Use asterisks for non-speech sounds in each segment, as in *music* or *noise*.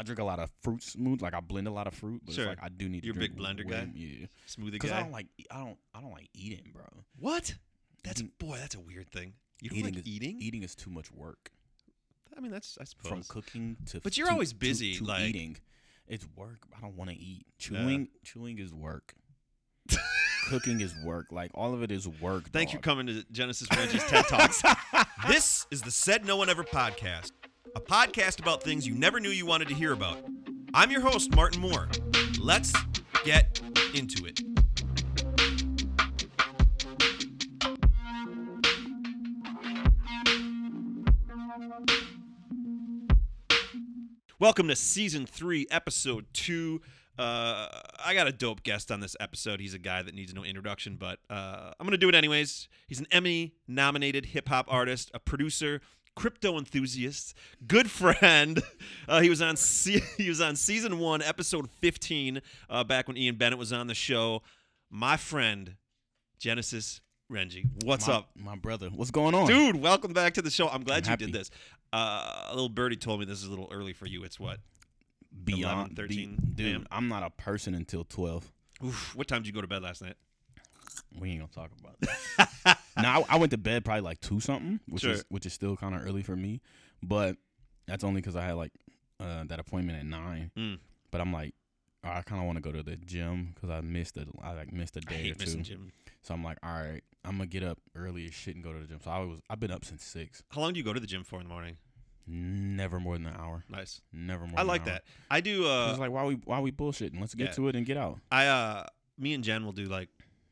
I drink a lot of fruit smooth. Like I blend a lot of fruit, but Sure. it's like I do need You're a to drink big blender way- guy? Yeah, Smoothie guy. because. I don't like I don't I don't like eating, bro. what? That's Eating- boy. That's a weird thing. You don't Eating like is- eating? Eating is too much work. I mean, that's I suppose. From cooking to But you're to- always busy, to like- eating. It's work. I don't want to eat. Chewing chewing is work. *laughs* Cooking is work. Like all of it is work. Thank you for coming to Genesis Renji's TED Talks. *laughs* this is the Said No One Ever podcast, a podcast about things you never knew you wanted to hear about. I'm your host, Martin Moore. Let's get into it. Welcome to season three, episode two. Uh, I got a dope guest on this episode. He's a guy that needs no introduction, but uh, I'm going to do it anyways. He's an Emmy nominated hip hop artist, a producer, crypto enthusiast, good friend. Uh, he was on se- *laughs* he was on season one, episode 15, uh, back when Ian Bennett was on the show. My friend, Genesis Renji. What's My- up? my brother? What's going on, Dude, welcome back to the show. I'm glad I'm you did this. Uh, a little birdie told me this is a little early for you. It's what? Beyond 11, 13 be- dude? I'm not a person until twelve. Oof, what time did you go to bed last night? We ain't gonna talk about that. *laughs* now I, I went to bed probably like two something, which Sure. is which is still kind of early for me, but that's only because I had like uh, that appointment at nine. Mm. But I'm like, I kind of want to go to the gym because I missed a I like missed a day or two. gym. So I'm like, all right, I'm gonna get up early as shit and go to the gym. So I was I've been up since six. How long do you go to the gym for in the morning? Never more than an hour. Nice. Never more. I than like an hour. that. I do. It's Uh, like why we why we bullshitting? Let's get Yeah. to it and get out. I uh, me and Jen will do like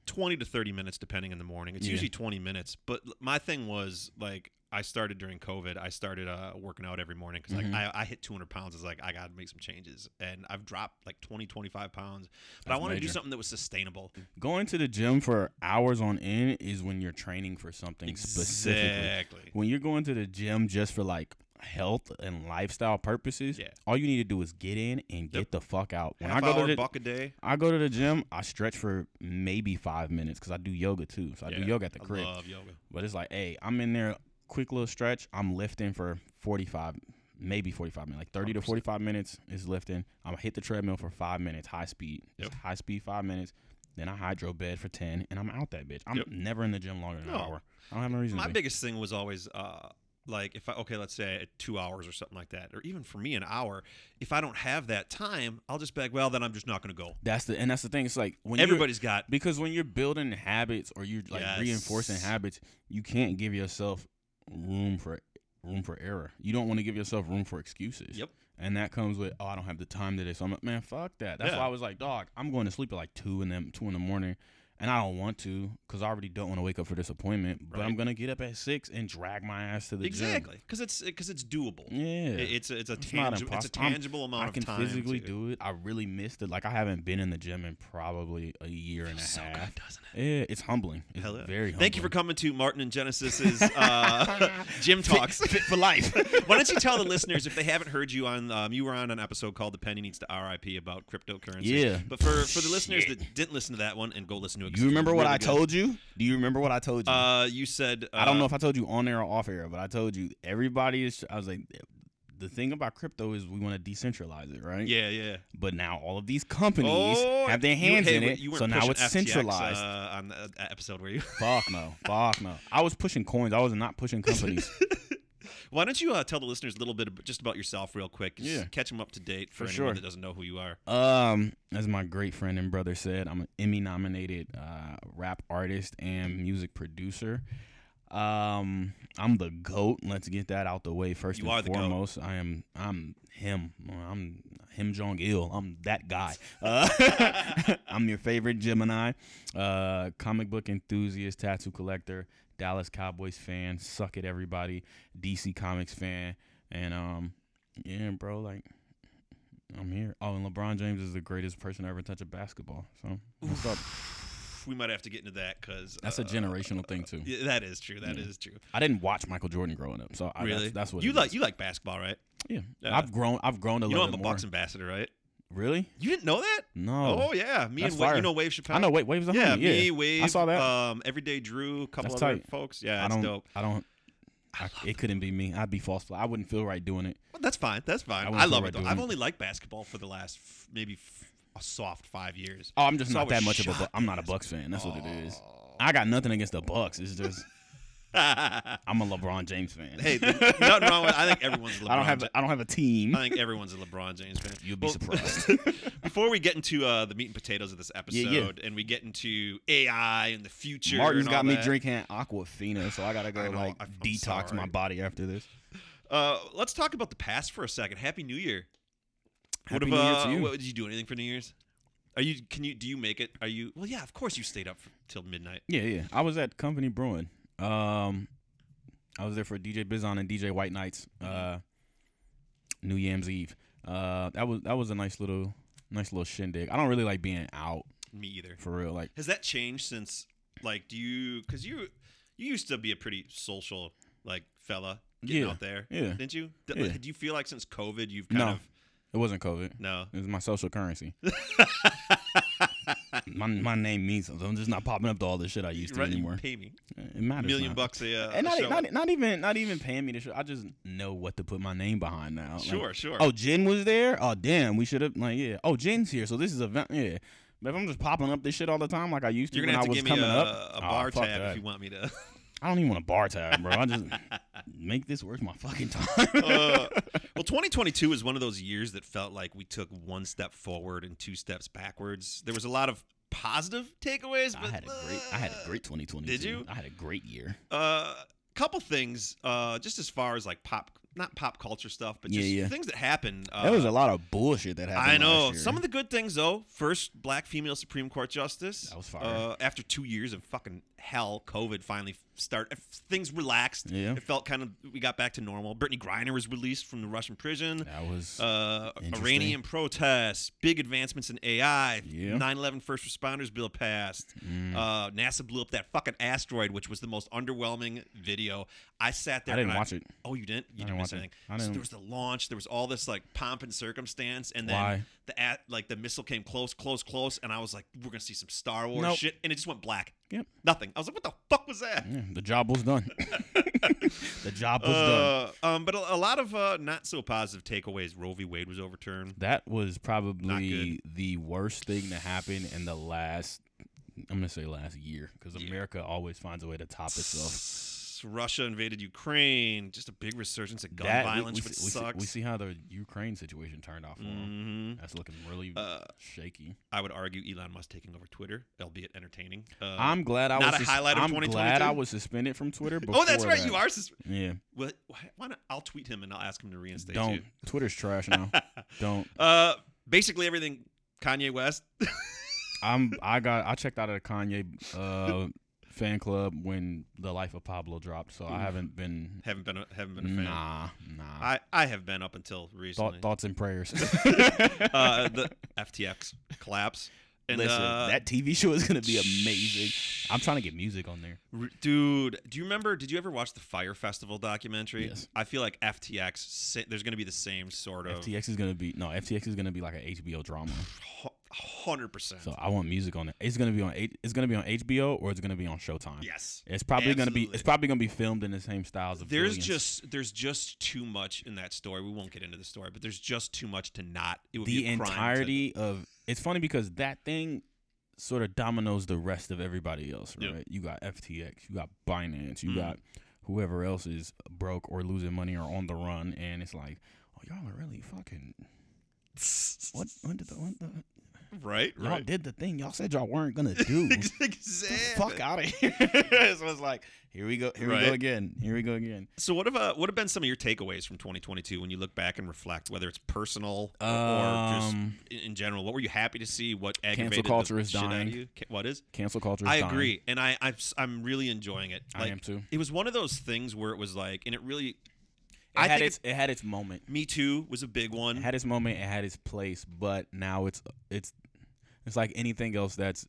twenty to thirty minutes depending in the morning. It's Yeah. usually twenty minutes. But my thing was like I started during COVID. I started uh, working out every morning because Mhm. like I, I hit 200 pounds. It's like I got to make some changes, and I've dropped like 20, 25 pounds. But I That's want to do something that was sustainable. Going to the gym for hours on end is when you're training for something specifically. When you're going to the gym just for like health and lifestyle purposes, Yeah. all you need to do is get in and Yep. get the fuck out. When Half I go hour to the buck a day. I go to the gym, I stretch for maybe five minutes because I do yoga too. So I do yoga at the crib. I love yoga. But it's like, hey, I'm in there, quick little stretch. I'm lifting for 45, maybe 45 minutes, like 30 to 100%. 45 minutes is lifting. I'm gonna hit the treadmill for five minutes, high speed. Just Yep. high speed, five minutes. Then I hydro bed for 10, and I'm out that bitch. I'm Yep. never in the gym longer than No. an hour. I don't have no reason My to. biggest thing was always uh, like if I okay, let's say at two hours or something like that, or even for me an hour. If I don't have that time, I'll just be like, well, then I'm just not going to go. That's the and that's the thing. It's like when Everybody's got because when you're building habits or you're like reinforcing habits, you can't give yourself room for room for error. You don't want to give yourself room for excuses. Yep. And that comes with oh I don't have the time today. So I'm like, man, fuck that. That's Yeah. why I was like, dog, I'm going to sleep at like two in them two in the morning. And I don't want to because I already don't want to wake up for this appointment. But I'm gonna get up at six and drag my ass to the gym. exactly because it's because it's doable. Yeah. It- It's a, it's a It's not tangible it's a impossible. I'm- tangible amount I of can time. physically to- do it. I really missed it. Like I haven't been in the gym in probably a year and a so half. good, doesn't it? Yeah, it's humbling. It's Hell yeah. very humbling. Thank you for coming to Martin and Genesis's *laughs* uh, *laughs* gym talks. Fit for life. *laughs* Why don't you tell the listeners if they haven't heard you on? Um, you were on an episode called "The Penny Needs to RIP" about cryptocurrency. Yeah. But for for the listeners that didn't listen to that one and go listen to You remember what really I good. told you? Do you remember what I told you? Uh, you said uh, I don't know if I told you on air or off air, but I told you everybody is. I was like, the thing about crypto is we want to decentralize it, right? Yeah, yeah. But now all of these companies Oh, have their you- hands hey, in it, You so now it's FTX, centralized. uh, on that that episode, where you? Fuck no, fuck no. I was pushing coins. I was not pushing *laughs* companies. Why don't you uh, tell the listeners a little bit ab- just about yourself, real quick? Just Yeah. catch them up to date for, For anyone sure. that doesn't know who you are. Um, as my great friend and brother said, I'm an Emmy nominated uh, rap artist and music producer. Um, I'm the goat. Let's get that out the way first You and the goat. foremost. I am. I'm him. I'm him Jong Il. I'm that guy. *laughs* Uh, *laughs* I'm your favorite Gemini, uh, comic book enthusiast, tattoo collector, Dallas Cowboys fan. Suck it, everybody. DC Comics fan, and um, yeah, bro, like. I'm here. Oh, and LeBron James is the greatest person to ever touch a basketball. So what's up? We might have to get into that because That's a generational thing too. Yeah, that is true. That is Yeah. true. I didn't watch Michael Jordan growing up, so I, Really? that's, that's what you like. is. You like basketball, right? Yeah. Yeah. I've grown. I've grown a You know I'm a more. Bucks ambassador, right? Really? You didn't know that? No. Oh yeah, me That's and Wade, you know Wave Chappelle. I know. Wait, Waves the Yeah, homie. me, Yeah. Wave. I saw that. Um, Everyday Drew, a couple That's other tight. folks. Yeah, I it's don't. dope. I don't. I, it couldn't be me. I'd be false. flag. I wouldn't feel right doing it. Well, that's fine. That's fine. I I, love right it though. I've it. only liked basketball for the last f- maybe f- a soft five years. Oh, I'm just So not that much of a. Bu- I'm not a. Bucks fan. That's what it is. Oh. I got nothing against the Bucks. It's just *laughs* I'm a LeBron James fan. hey, nothing wrong with. I think everyone's a LeBron. *laughs* I don't have. A, I don't have a team. I think everyone's a LeBron James fan. You'd be Well, surprised. *laughs* Before we get into uh, the meat and potatoes of this episode, Yeah, and we get into AI and the future, Martin's got me drinking Aquafina, so I gotta go I know, like I'm- detox my body after this. Uh, let's talk about the past for a second. Happy New Year. Happy what, New Year uh, to you. What, did you do anything for New Year's? Are you? Can you? Do you make it? Are you? Well, yeah. Of course, you stayed up for, till midnight. Yeah, yeah. I was at Company Brewing. Um, I was there for DJ Bizon and DJ White Nights. Uh, New Year's Eve. Uh, that was that was a nice little nice little shindig. I don't really like being out Me either. for real. Like Has that changed since? Like, do you? Because you, you used to be a pretty social like fella getting Yeah, out there. yeah. Didn't you? D- Yeah. Do you feel like since COVID, you've kind No. of it wasn't COVID. no? It was my social currency. *laughs* my my name means something. I'm just not popping up to all the shit I used to Right, you anymore. pay me It matters. million now. bucks a, uh, And a not, show. not, not even not even paying me to show. I just know what to put my name behind now. Like, Sure, sure. Oh, Jen was there. Oh, damn. We should have like yeah. Oh, Jen's here. So this is a. Yeah. But if I'm just popping up this shit all the time like I used to You're when gonna have I to was give me coming a, up, a oh, bar fuck tab that. if you want me to. *laughs* I don't even want a bar tab, bro. I just *laughs* make this worth my fucking time. uh, *laughs* well, 2022 is one of those years that felt like we took one step forward and two steps backwards. There was a lot of positive takeaways. I had a great I had a great 2020. Did you? I had a great year. Uh, couple things, uh, just as far as like pop, not pop culture stuff, but Yeah, just yeah. things that happened. Uh, there was a lot of bullshit that happened. I know some of the good things though. First, black female Supreme Court justice. That was fire. Uh, after two years of fucking hell, COVID finally start. Things relaxed. Yeah. It felt kind of we got back to normal. Brittney Griner was released from the Russian prison. That was Uh, Iranian protests, big advancements in AI, Yeah. 9/11 first responders bill passed. mm, Uh, NASA blew up that fucking asteroid, which was the most underwhelming video. I sat there. I didn't watch it. Oh, you didn't? You I didn't didn't watch it. anything. I So there was the launch. There was all this like pomp and circumstance, and then Why? the at like the missile came close, close, close, and I was like, "We're gonna see some Star Wars Nope. shit," and it just went black. Yep. Nothing. I was like, "What the fuck was that?" Yeah, the job was done. *laughs* the job was done. Uh, um, but a, a lot of uh, not so positive takeaways. Roe v. Wade was overturned. That was probably the worst thing to happen in the last. I'm gonna say last year because Yeah. America always finds a way to top itself. *laughs* Russia invaded Ukraine. Just a big resurgence of gun That violence, we, which see, we, see, sucks. we see how the Ukraine situation turned off. for him. hmm That's looking really Uh, shaky. I would argue Elon Musk taking over Twitter, albeit entertaining. Uh, I'm glad I not was. a sus- highlight of I'm glad I was suspended from Twitter. *laughs* oh, that's right. that. You are. Sus- Yeah. well, why not? I'll tweet him and I'll ask him to reinstate Don't. you. Twitter's trash now. *laughs* Don't. Uh, basically everything Kanye West. *laughs* I'm. I got. I checked out of the Kanye uh, fan club when the Life of Pablo dropped, so I haven't been. haven't been a, haven't been a fan. Nah. Nah. I, I have been up until Thought, recently. thoughts and prayers. *laughs* uh, the FTX collapse. And Listen, uh, that TV show is gonna be amazing. I'm trying to get music on there. R- Dude, do you remember? Did you ever watch the Fyre Festival documentary? Yes. I feel like FTX. There's going to be the same sort of FTX is gonna be no. FTX is gonna be like an HBO drama. Hundred percent. So I want music on there. It's gonna be on. It's gonna be on HBO or it's gonna be on Showtime. Yes. It's probably gonna be. It's probably gonna be filmed in the same styles of. There's Billions. just there's just too much in that story. We won't get into the story, but there's just too much to not. It would the be crime to- entirety of. It's funny because that thing sort of dominoes the rest of everybody else, Yep. right? You got FTX, you got Binance, you Mhm. got whoever else is broke or losing money or on the run, and it's like, oh, y'all are really fucking. *laughs* What? What did the? What the right? y'all Right. did the thing y'all said y'all weren't gonna *laughs* do. Exactly. fuck out of here! so *laughs* it's like, here we go, here we go again, here we go again. So what have uh, what have been some of your takeaways from 2022 when you look back and reflect, whether it's personal or, or just Um, in, in general? What were you happy to see? What aggravated cancel culture is shit out of dying. What is? cancel culture. Is I dying. agree, and I s- I'm really enjoying it. I am too. It was one of those things where it was like, and it really. It I had think its it had its moment. Me Too was a big one. It had its moment. It had its place, but now it's it's it's like anything else that's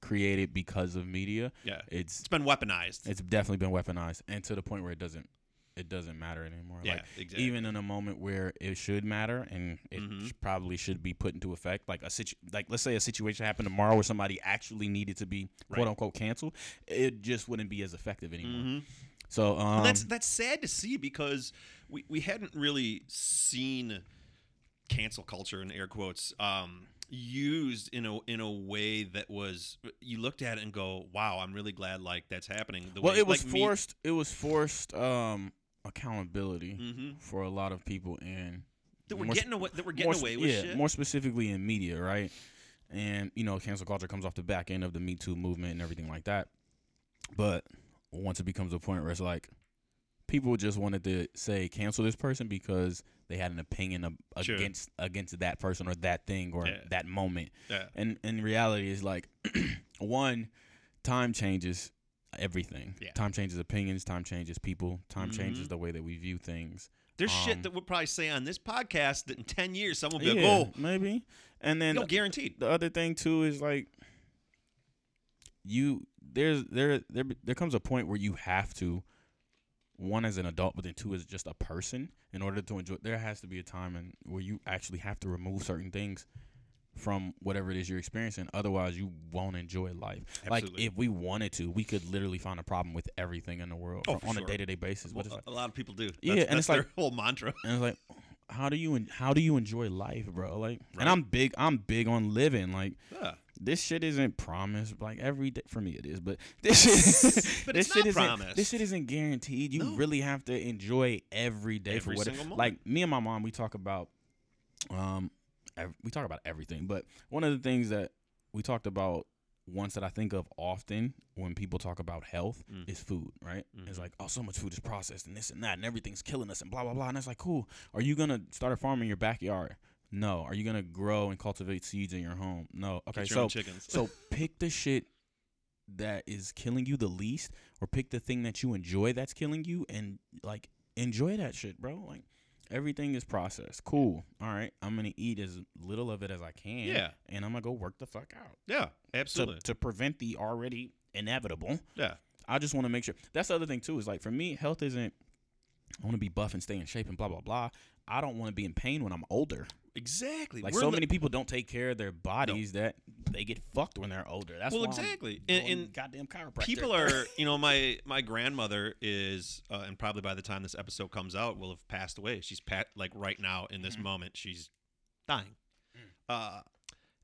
created because of media. yeah, It's it's been weaponized. it's definitely been weaponized, and to the point where it doesn't it doesn't matter anymore. yeah, Like exactly. even in a moment where it should matter and it Mhm. sh- probably should be put into effect, like a situ- like let's say a situation happened tomorrow where somebody actually needed to be Right. quote unquote canceled, it just wouldn't be as effective anymore. Mhm. So um, that's that's sad to see because we, we hadn't really seen cancel culture in air quotes um, used in a in a way that was you looked at it and go, wow, I'm really glad like that's happening. The well, way, it was like me- forced. It was forced um, accountability Mhm. for a lot of people and that we're getting away that we're getting more, away with yeah, shit. more specifically in media, right? And you know, cancel culture comes off the back end of the Me Too movement and everything like that. But once it becomes a point where it's like people just wanted to say cancel this person because they had an opinion of, Sure. against against that person or that thing or Yeah. that moment. yeah. And in reality, is like *clears throat* one time changes everything. Yeah. Time changes opinions. Time changes people. Time Mhm. changes the way that we view things. There's um, shit that we'll probably say on this podcast that in ten years someone will be yeah, like, oh, maybe. And then no, guaranteed. the other thing too is like you there's there there there comes a point where you have to one as an adult but then two as just a person in order to enjoy there has to be a time and where you actually have to remove certain things from whatever it is you're experiencing otherwise you won't enjoy life like if we wanted to we could literally find a problem with everything in the world Oh, on sure. a day-to-day basis Well, but like a lot of people do. Yeah, That's, and it's their like- *laughs* whole mantra. and it's like how do you how do you enjoy life bro like Right. and i'm big i'm big on living like Yeah. This shit isn't promised like every day for me it is but *laughs* this shit But this shit isn't promised. this shit isn't guaranteed you No. really have to enjoy every day for what it, like me and my mom we talk about um ev- we talk about everything but one of the things that we talked about once that I think of often when people talk about health Mm. is food, right? It's Mhm. like, oh, so much food is processed and this and that, and everything's killing us and blah blah blah. And it's like, cool. Are you gonna start a farm in your backyard? No. Are you gonna grow and cultivate seeds in your home? No. Okay, so so *laughs* pick the shit that is killing you the least, or pick the thing that you enjoy that's killing you, and like enjoy that shit, bro. Like everything is processed. Cool. All right, I'm gonna eat as little of it as I can. Yeah. and I'm gonna go work the fuck out yeah, to absolutely. to prevent the already inevitable. yeah. I just want to make sure. That's the other thing too. Is like for me, health isn't. I want to be buff and stay in shape and blah blah blah. I don't want to be in pain when I'm older. Exactly. Like We're so li- many people don't take care of their bodies that they get fucked when they're older. That's Well, exactly. And- and goddamn chiropractor. people are *laughs* you know my my grandmother is uh, and probably by the time this episode comes out will have passed away she's pat like right now in this Mhm. moment she's dying Mm. uh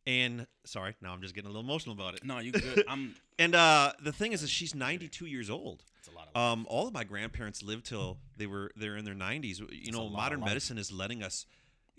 and sorry now i'm just getting a little emotional about it no, you good. I'm. *laughs* and uh the thing is, is she's 92 years old It's a lot of. um all of my grandparents lived till they were they're in their 90s you That's a know lot of modern life. medicine is letting us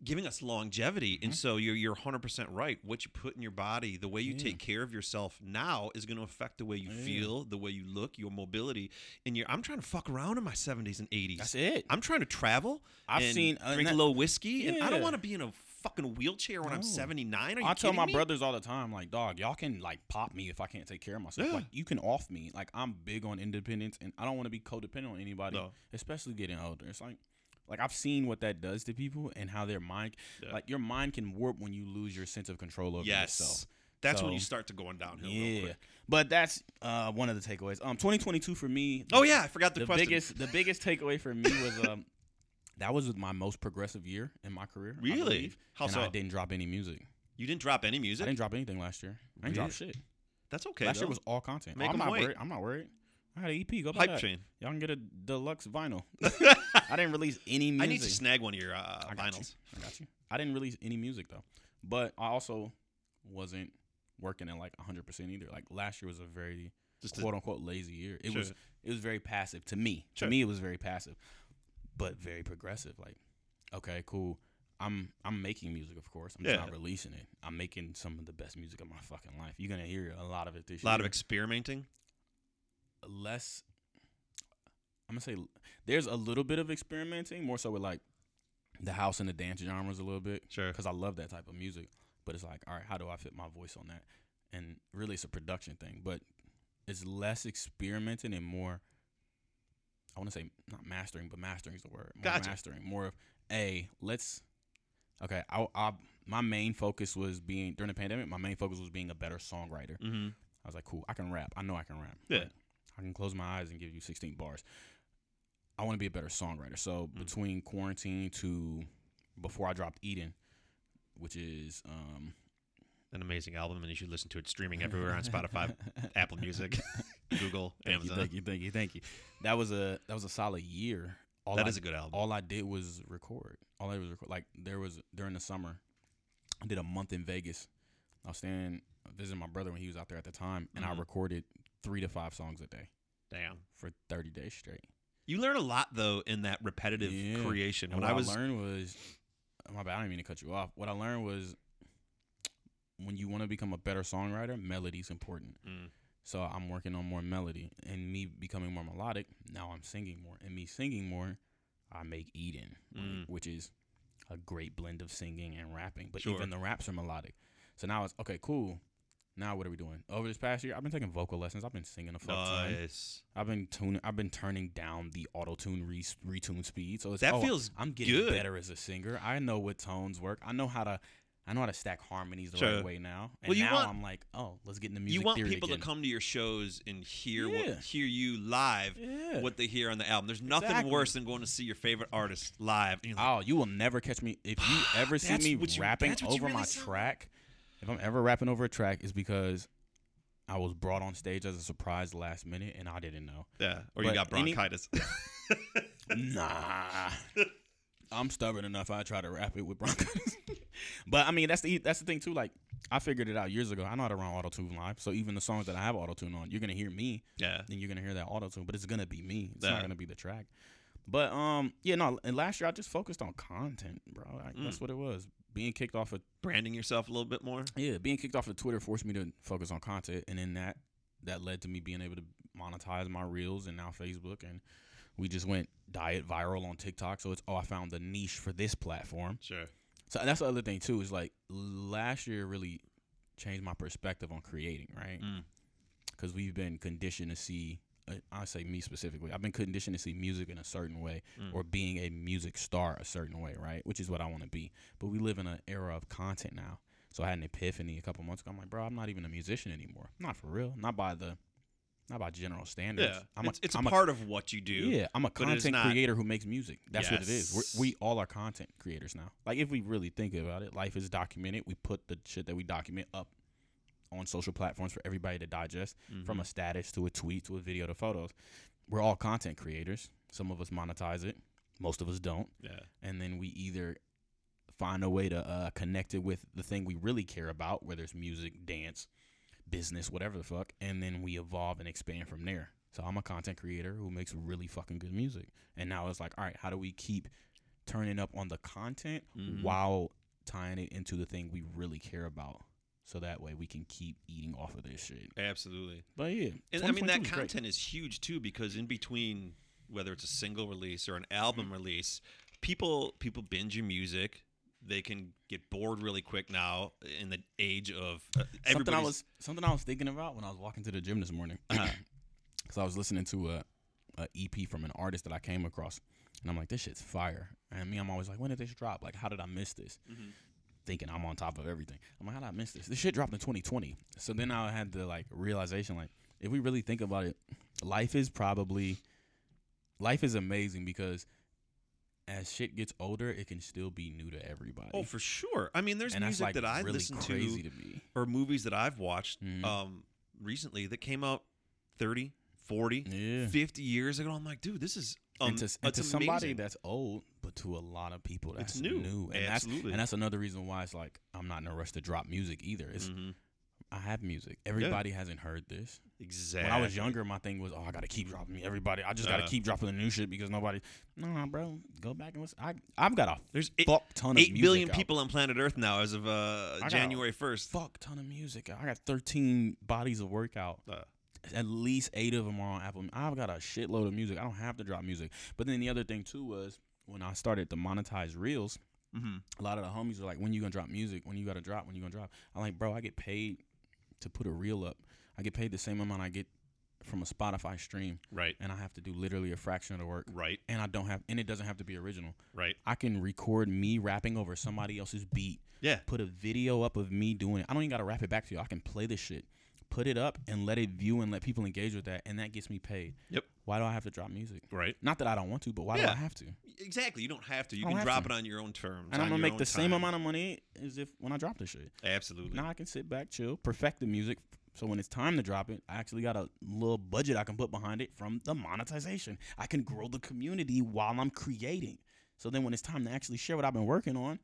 giving us longevity and Mhm. so you're you're 100% right what you put in your body the way you take care of yourself now is going to affect the way you feel the way you look your mobility and your i'm trying to fuck around in my 70s and 80s That's it. i'm trying to travel I've and seen. uh, drink and a little whiskey and i don't Yeah. want to be in a fucking wheelchair when i'm 79 are you I tell my me? brothers all the time, like, dog, y'all can like pop me if I can't take care of myself. Yeah. Like, you can off me. Like, I'm big on independence, and I don't want to be codependent on anybody, No. especially getting older. It's like, like I've seen what that does to people and how their mind, Yeah. like, your mind can warp when you lose your sense of control over yes yourself. that's when you start to going downhill real Yeah, quick. but that's uh, one of the takeaways. Um, 2022 for me. oh yeah i forgot the, the question biggest, the biggest takeaway for me was um, *laughs* that was my most progressive year in my career. I Really? believe, How and so? I didn't drop any music. you didn't drop any music. I didn't drop anything last year. I didn't drop shit. that's okay Last year was all content. Make I'm not wait. worried. I'm not worried. I had an EP. Go buy hype that. train Y'all can get a deluxe vinyl. *laughs* I didn't release any music. I need to snag one of your uh, I got you. vinyls. I got you. I didn't release any music though, but I also wasn't working at like 100 percent either. Like last year was a very Just quote unquote lazy year. It Sure. was it was very passive to me. Sure. To me, it was very passive, but very progressive. Like, okay, cool. I'm I'm making music, of course. I'm just Yeah. not releasing it. I'm making some of the best music of my fucking life. You're gonna hear a lot of it this year. a lot year. of experimenting. less. I'm gonna say there's a little bit of experimenting, more so with like the house and the dance genres a little bit, Sure. because I love that type of music. But it's like, all right, how do I fit my voice on that? And really, it's a production thing, but it's less experimenting and more. I want to say not mastering, but mastering is the word. More Gotcha. mastering, more of a let's. Okay, I, I my main focus was being during the pandemic. My main focus was being a better songwriter. Mm-hmm. I was like, cool, I can rap. I know I can rap. Yeah. I can close my eyes and give you 16 bars. I want to be a better songwriter. So Mm. between quarantine to before I dropped Eden, which is um An amazing album, and you should listen to it streaming *laughs* everywhere on Spotify, Apple Music. *laughs* Google, *laughs* Thank you, Amazon. thank you, thank you, thank you. That was a that was a solid year. All That I, is a good album. all I did was record. All I did was record. Like there was during the summer, I did a month in Vegas. I was staying visiting my brother when he was out there at the time, and I Mhm. recorded three to five songs a day Damn. for thirty days straight. You learn a lot though in that repetitive Yeah. creation. When what I was learned was, my bad, I didn't mean to cut you off. What I learned was, when you want to become a better songwriter, melody's important. Mm. So I'm working on more melody, and me becoming more melodic. Now I'm singing more, and me singing more, I make Eden, right, Mm. which is a great blend of singing and rapping. But Sure. even the raps are melodic. So now it's okay, cool. Now what are we doing? Over this past year, I've been taking vocal lessons. I've been singing a fuck ton. nice. I've been tuning. I've been turning down the auto tune re- retune speed. So it's That oh, feels I'm getting good. better as a singer. I know what tones work. I know how to. I know how to stack harmonies the Sure. right way now. And Well, you now want- I'm like, oh, let's get into music You want people again. to come to your shows and hear Yeah. what hear you live. Yeah. What they hear on the album. There's nothing Exactly. worse than going to see your favorite artist live. Like, Oh, you will never catch me if you *gasps* ever see me you- rapping you over really my sound track. If I'm ever rapping over a track, is because I was brought on stage as a surprise last minute and I didn't know. yeah, or you But got any- bronchitis. *laughs* Nah. *laughs* I'm stubborn enough. I try to rap it with bronchitis. *laughs* but I mean, that's the that's the thing too. Like I figured it out years ago. I know how to run auto tune live. So even the songs that I have auto tune on, you're gonna hear me, yeah. then you're gonna hear that auto tune. But it's gonna be me. It's Yeah. not gonna be the track. But um, yeah, no. And last year I just focused on content, bro. Like, That's Mm. what it was. Being kicked off of Branding yourself a little bit more. yeah, being kicked off of Twitter forced me to focus on content, and then that that led to me being able to monetize my reels and now Facebook, and we just went diet viral on TikTok. So it's oh, I found the niche for this platform. Sure. So that's the other thing too is like last year really changed my perspective on creating, right? Mm. Because we've been conditioned to see. uh, I say me specifically. I've been conditioned to see music in a certain way, Mm. or being a music star a certain way, right? Which is what I want to be. But we live in an era of content now. So I had an epiphany a couple months ago. I'm like, bro, I'm not even a musician anymore. Not for real. Not by the, not by general standards. Yeah. I'm it's it's a I'm part of what you do. yeah, I'm a but it is content not- creator who makes music. That's what it is. We're, we all are content creators now. Like if we really think about it, life is documented. We put the shit that we document up on social platforms for everybody to digest, from Mhm. a status to a tweet to a video to photos. We're all content creators. Some of us monetize it. Most of us don't. yeah. And then we either find a way to uh, connect it with the thing we really care about, whether it's music, dance, business, whatever the fuck, and then we evolve and expand from there. So I'm a content creator who makes really fucking good music. And now it's like, all right, how do we keep turning up on the content Mhm. while tying it into the thing we really care about? So that way we can keep eating off of this shit. Absolutely. But yeah, And I mean that was great. content is huge too because in between whether it's a single release or an album release, people people binge your music. They can get bored really quick now in the age of uh, something I was something I was thinking about when I was walking to the gym this morning. *clears throat* Uh-huh. Because I was listening to a, a EP from an artist that I came across, and I'm like, this shit's fire. And me, I'm always like, when did this drop? Like, how did I miss this? Mhm. Thinking I'm on top of everything. I'm like, how did I miss this? This shit dropped in 2020. So then I had the like realization, like, if we really think about it, life is probably life is amazing because as shit gets older, it can still be new to everybody. Oh, for sure. I mean, there's and music like that I really listen crazy to to me. or movies that I've watched Mhm. um, recently that came out 30, 40, Yeah. 50 years ago. I'm like, dude, this is um, and to, and to somebody that's old, but to a lot of people that's It's new. And Absolutely. that's and that's another reason why it's like I'm not in a rush to drop music either. It's Mhm. I have music. Everybody hasn't heard this. exactly. When I was younger, my thing was, oh, I gotta keep dropping. Everybody, I just gotta Uh. keep dropping the new shit because nobody. Nah, bro, go back and listen. I I've got a there's eight, fuck ton of eight billion out. people on planet Earth now as of uh, January 1st. Fuck ton of music. I got 13 bodies of workout. Uh, At least eight of them are on Apple. I've got a shitload of music. I don't have to drop music. But then the other thing too was when I started to monetize reels. mhm. a lot of the homies are like, when you gonna drop music? When you gotta drop? When you gonna drop? I'm like, bro, I get paid to put a reel up. I get paid the same amount I get from a Spotify stream, Right, and I have to do literally a fraction of the work. right, And I don't have, and it doesn't have to be original. right. I can record me rapping over somebody else's beat, Yeah, put a video up of me doing it. I don't even gotta rap it back to you. I can play this shit, put it up, and let it view and let people engage with that, and that gets me paid. Yep. Why do I have to drop music? right. Not that I don't want to, but why do I have to? Exactly. You don't have to. You can drop to. it on your own terms. And I'm gonna make the same amount of money as if when I drop this shit. Absolutely. Now I can sit back, chill, perfect the music, So when it's time to drop it, I actually got a little budget I can put behind it from the monetization. I can grow the community while I'm creating. So then when it's time to actually share what I've been working on,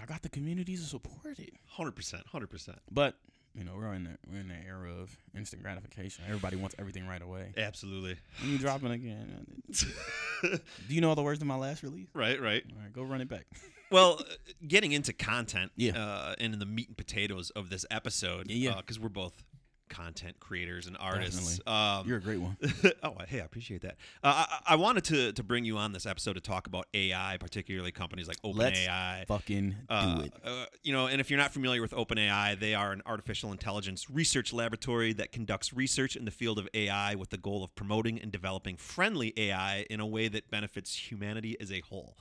I got the community to support it. Hundred percent, hundred percent. But you know, we're in the we're in the era of instant gratification. Everybody wants everything right away. Absolutely. When you drop it again, *laughs* do you know all the words to my last release? right, right. All right, go run it back. *laughs* Well, uh, getting into content, Yeah. uh, and in the meat and potatoes of this episode, Yeah, yeah. because we're both content creators and artists. Um, You're a great one. *laughs* oh, hey, I appreciate that. Uh, I, I wanted to to bring you on this episode to talk about AI, particularly companies like Let's OpenAI. Fucking Uh, do it. uh, you know, and if you're not familiar with OpenAI, they are an artificial intelligence research laboratory that conducts research in the field of AI with the goal of promoting and developing friendly AI in a way that benefits humanity as a whole.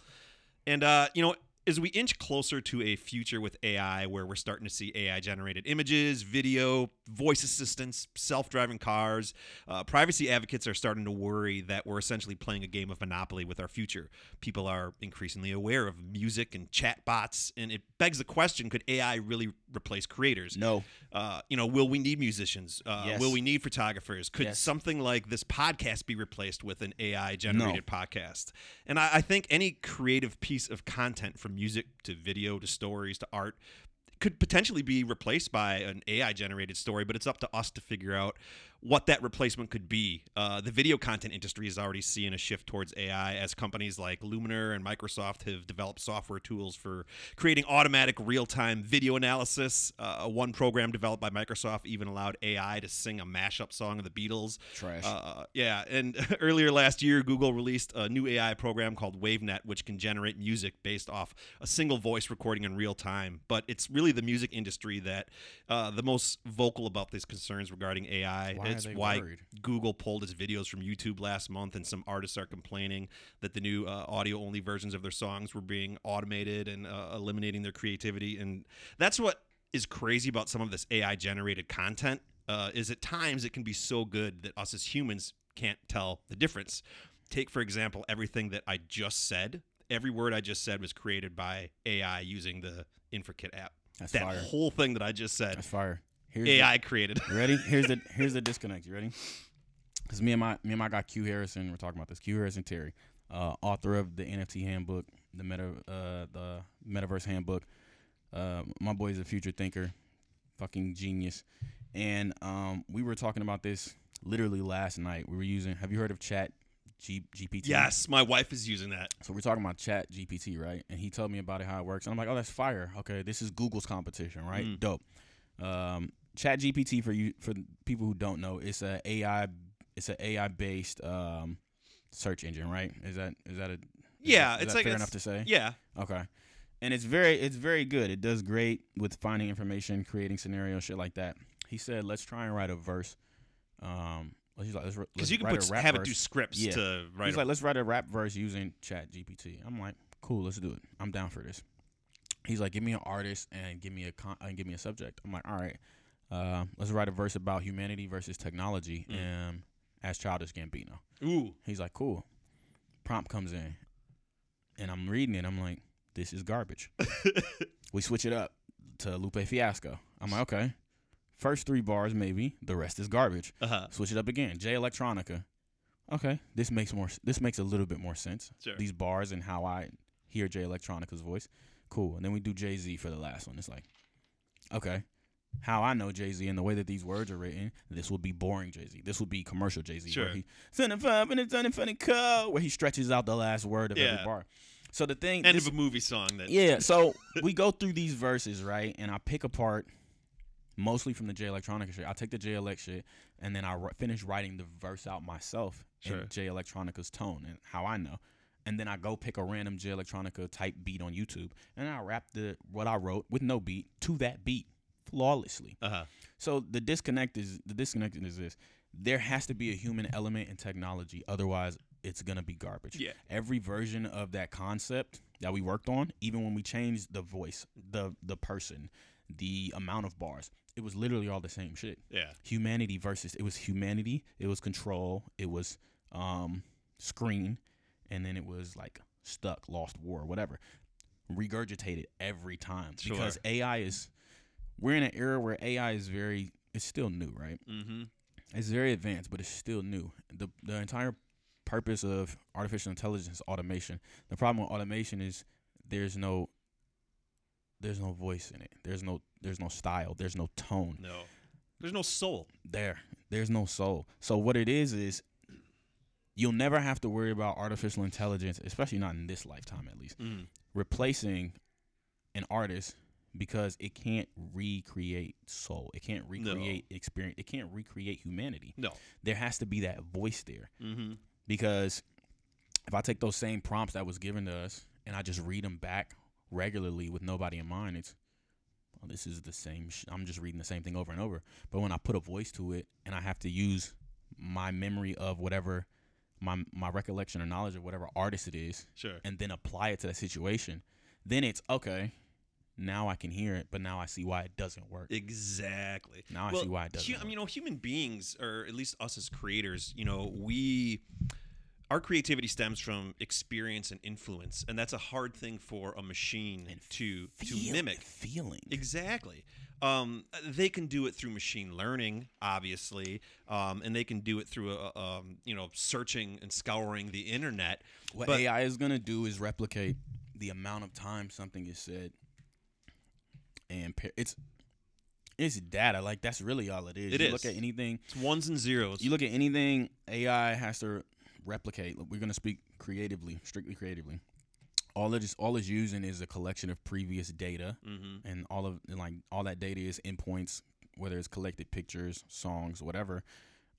And uh, you know, as we inch closer to a future with AI where we're starting to see AI generated images, video, voice assistants, self driving cars, uh, privacy advocates are starting to worry that we're essentially playing a game of Monopoly with our future. People are increasingly aware of music and chat bots, and it begs the question could AI really replace creators? No. Uh, you know, will we need musicians? Uh, Yes. Will we need photographers? Could Yes. something like this podcast be replaced with an AI generated podcast? And I, I think any creative piece of content from music to video to stories to art could potentially be replaced by an AI generated story, but it's up to us to figure out what that replacement could be. Uh, the video content industry is already seeing a shift towards AI as companies like Luminar and Microsoft have developed software tools for creating automatic real time video analysis. Uh, one program developed by Microsoft even allowed AI to sing a mashup song of the Beatles. Trash. Uh, yeah, and *laughs* earlier last year, Google released a new AI program called WaveNet, which can generate music based off a single voice recording in real time. But it's really the music industry that uh, the most vocal about these concerns regarding AI. Why it's why worried? Google pulled its videos from YouTube last month, and some artists are complaining that the new uh, audio-only versions of their songs were being automated and uh, eliminating their creativity. And that's what is crazy about some of this AI-generated content. Uh, is at times it can be so good that us as humans can't tell the difference. Take for example everything that I just said. Every word I just said was created by AI using the InfraKit app. That's that fire. whole thing that I just said, That's fire. Here's the- AI created. *laughs* Ready? Here's the *laughs* here's the disconnect. You ready? Because me and my me and my guy Q Harrison, we're talking about this. Q Harrison Terry, uh, author of the NFT handbook, the meta uh, the metaverse handbook. Uh, my boy is a future thinker, fucking genius. And um, we were talking about this literally last night. We were using. Have you heard of Chat G- GPT? yes, my wife is using that. So we're talking about Chat GPT, right? And he told me about it, how it works. And I'm like, oh, that's fire. Okay, this is Google's competition, right? Mm. Dope. Um, Chat GPT for you for people who don't know, it's a AI, it's an AI based um, search engine, right? Is that is that a is Yeah, that- it's that like fair it's- enough to say. Yeah, Okay. And it's very it's very good. It does great with finding information, creating scenarios, shit like that. He said, let's try and write a verse. Um, he's like, because you can put a rap have verse. it do scripts Yeah. to write. He's a- like, let's write a rap verse using Chat GPT. I'm like, cool, let's do it. I'm down for this. He's like, give me an artist and give me a con- and give me a subject. I'm like, all right, uh, let's write a verse about humanity versus technology Mm. and as Childish Gambino. Ooh, He's like, cool. Prompt comes in, and I'm reading it. I'm like, this is garbage. *laughs* we switch it up to Lupe Fiasco. I'm like, okay. First three bars, maybe. The rest is garbage. uh-huh. Switch it up again. Jay Electronica. Okay, this makes more. This makes a little bit more sense. Sure. These bars and how I hear Jay Electronica's voice. Cool. And then we do Jay Z for the last one. It's like, okay, how I know Jay Z and the way that these words are written, this would be boring Jay Z. This would be commercial Jay Z. Sure. Where he and it's done funny code, where he stretches out the last word of Yeah. every bar. So the thing, End this- of a movie song that. yeah. So we go through these verses, right? And I pick apart mostly from the Jay Electronica shit. I take the Jay Elect shit and then I finish writing the verse out myself Sure. in Jay Electronica's tone and how I know. And then I go pick a random Jay Electronica type beat on YouTube and I rap the what I wrote with no beat to that beat flawlessly. Uh-huh. So the disconnect is the disconnect is this: there has to be a human element in technology, otherwise it's gonna be garbage. Yeah. Every version of that concept that we worked on, even when we changed the voice, the the person, the amount of bars, it was literally all the same shit. Yeah. Humanity versus it was humanity, it was control, it was um screen, and then it was like stuck, lost war, whatever. Regurgitated every time Sure. because AI is we're in an era where AI is very it's still new, right? Mm-hmm. It's very advanced, but it's still new. the The entire purpose of artificial intelligence automation. The problem with automation is there's no there's no voice in it. There's no there's no style. There's no tone. No, there's no soul. There, there's no soul. So what it is is you'll never have to worry about artificial intelligence, especially not in this lifetime at least, Mm. replacing an artist because it can't recreate soul. It can't No. recreate experience. It can't recreate humanity. No. There has to be that voice there Mm-hmm. because if I take those same prompts that was given to us and I just read them back regularly with nobody in mind, it's well, this is the same. Sh- I'm just reading the same thing over and over. But when I put a voice to it and I have to use my memory of whatever my my recollection or knowledge of whatever artist it is, Sure. and then apply it to that situation, then it's okay. Now I can hear it, but now I see why it doesn't work. Exactly. Now I well, see why it doesn't. hu- I mean, you know, human beings, or at least us as creators, you know, we our creativity stems from experience and influence, and that's a hard thing for a machine And to to mimic. feeling. Exactly. Um, they can do it through machine learning, obviously, um, and they can do it through, a, um, you know, searching and scouring the internet. What But- AI is gonna do is replicate the amount of time something is said, and it's it's data. Like that's really all it is. It you is. look at anything. It's ones and zeros. You look at anything AI has to replicate. We're gonna speak creatively, strictly creatively. All it is all it's using is a collection of previous data, mm-hmm. and all of and like all that data is endpoints, whether it's collected pictures, songs, whatever.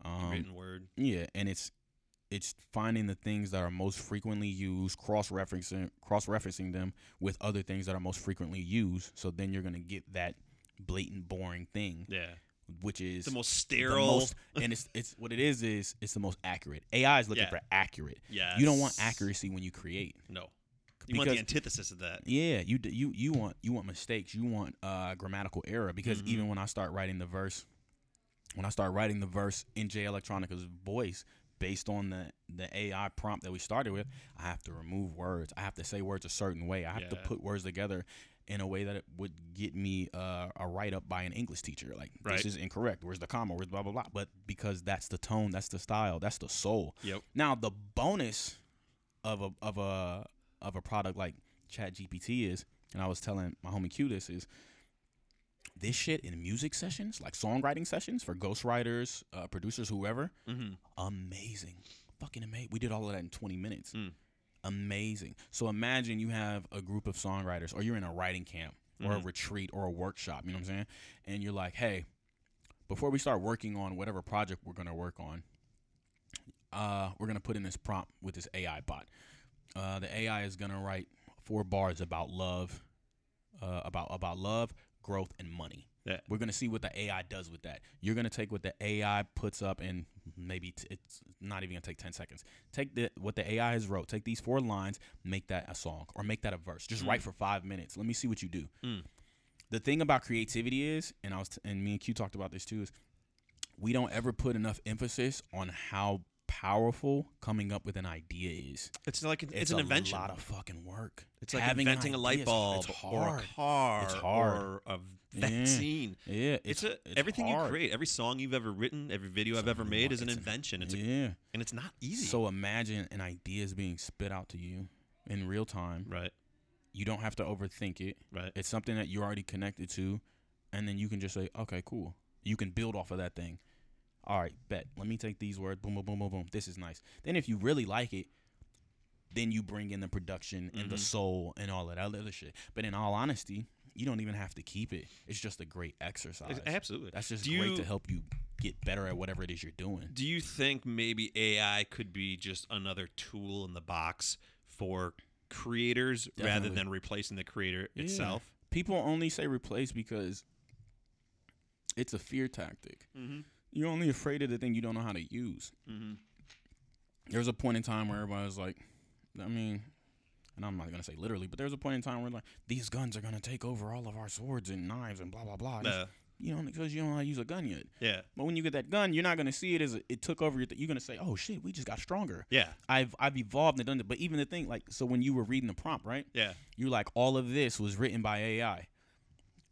Um, Written word. yeah, and it's it's finding the things that are most frequently used, cross referencing cross referencing them with other things that are most frequently used. So then you're gonna get that blatant, boring thing, Yeah. which is The most the sterile. most- and it's it's what it is is it's the most accurate. AI is looking Yeah. for accurate. yeah. You don't want accuracy when you create. No. You want the antithesis of that. Yeah, you you you want you want mistakes. You want uh, grammatical error because Mhm. even when I start writing the verse, when I start writing the verse in Jay Electronica's voice based on the the AI prompt that we started with, I have to remove words. I have to say words a certain way. I have to put words together in a way that it would get me uh, a write up by an English teacher. Like Right. this is incorrect. Where's the comma? Where's blah blah blah? But because that's the tone, that's the style, that's the soul. Yep. Now the bonus of a of a of a product like Chat GPT is, and I was telling my homie Q this is this shit in music sessions, like songwriting sessions for ghostwriters, uh, producers, whoever, Mm-hmm. amazing, fucking amazing. We did all of that in 20 minutes. Mm. Amazing. So imagine you have a group of songwriters, or you're in a writing camp, or a Mhm. retreat, or a workshop. You know what I'm saying? And you're like, hey, before we start working on whatever project we're gonna work on, uh, we're gonna put in this prompt with this AI bot. Uh, the AI is gonna write four bars about love, uh, about about love, growth, and money. Yeah. We're gonna see what the AI does with that. You're gonna take what the AI puts up, and maybe t- it's not even gonna take ten seconds. Take the what the AI has wrote. Take these four lines, make that a song, or make that a verse. Just write for five minutes. Let me see what you do. Mm. The thing about creativity is, and I was, t- and me and Q talked about this too, is we don't ever put enough emphasis on how powerful coming up with an idea is. It's like it's, an a invention. A lot of fucking work. it's like Having an inventing a light bulb it's or a car It's hard. or a *laughs* vaccine. Yeah, It's, it's, a, it's everything you create, every song you've ever written, every video I've ever made is an invention. It's a, yeah. and it's not easy. So imagine an idea is being spit out to you in real time. right, You don't have to overthink it. right. It's something that you're already connected to, and then you can just say, "Okay, cool." You can build off of that thing. All right, bet. Let me take these words. Boom, boom, boom, boom, boom. This is nice. Then, if you really like it, then you bring in the production and the Mhm. soul and all of that other shit. But in all honesty, you don't even have to keep it. It's just a great exercise. Ex- Absolutely. That's just Do great you- to help you get better at whatever it is you're doing. Do you think maybe AI could be just another tool in the box for creators rather than replacing the creator Yeah. itself? People only say replace because it's a fear tactic. Mm-hmm. You're only afraid of the thing you don't know how to use. Mm-hmm. there was a point in time where everybody was like, I mean, and I'm not gonna say literally, but there was a point in time where like these guns are gonna take over all of our swords and knives and blah blah blah. Uh, you know, because you don't know how to use a gun yet. yeah, But when you get that gun, you're not gonna see it as a, it took over. Your th- you're gonna say, oh shit, we just got stronger. yeah, I've I've evolved and done it. But even the thing like, so when you were reading the prompt, right? yeah. You're like, all of this was written by AI.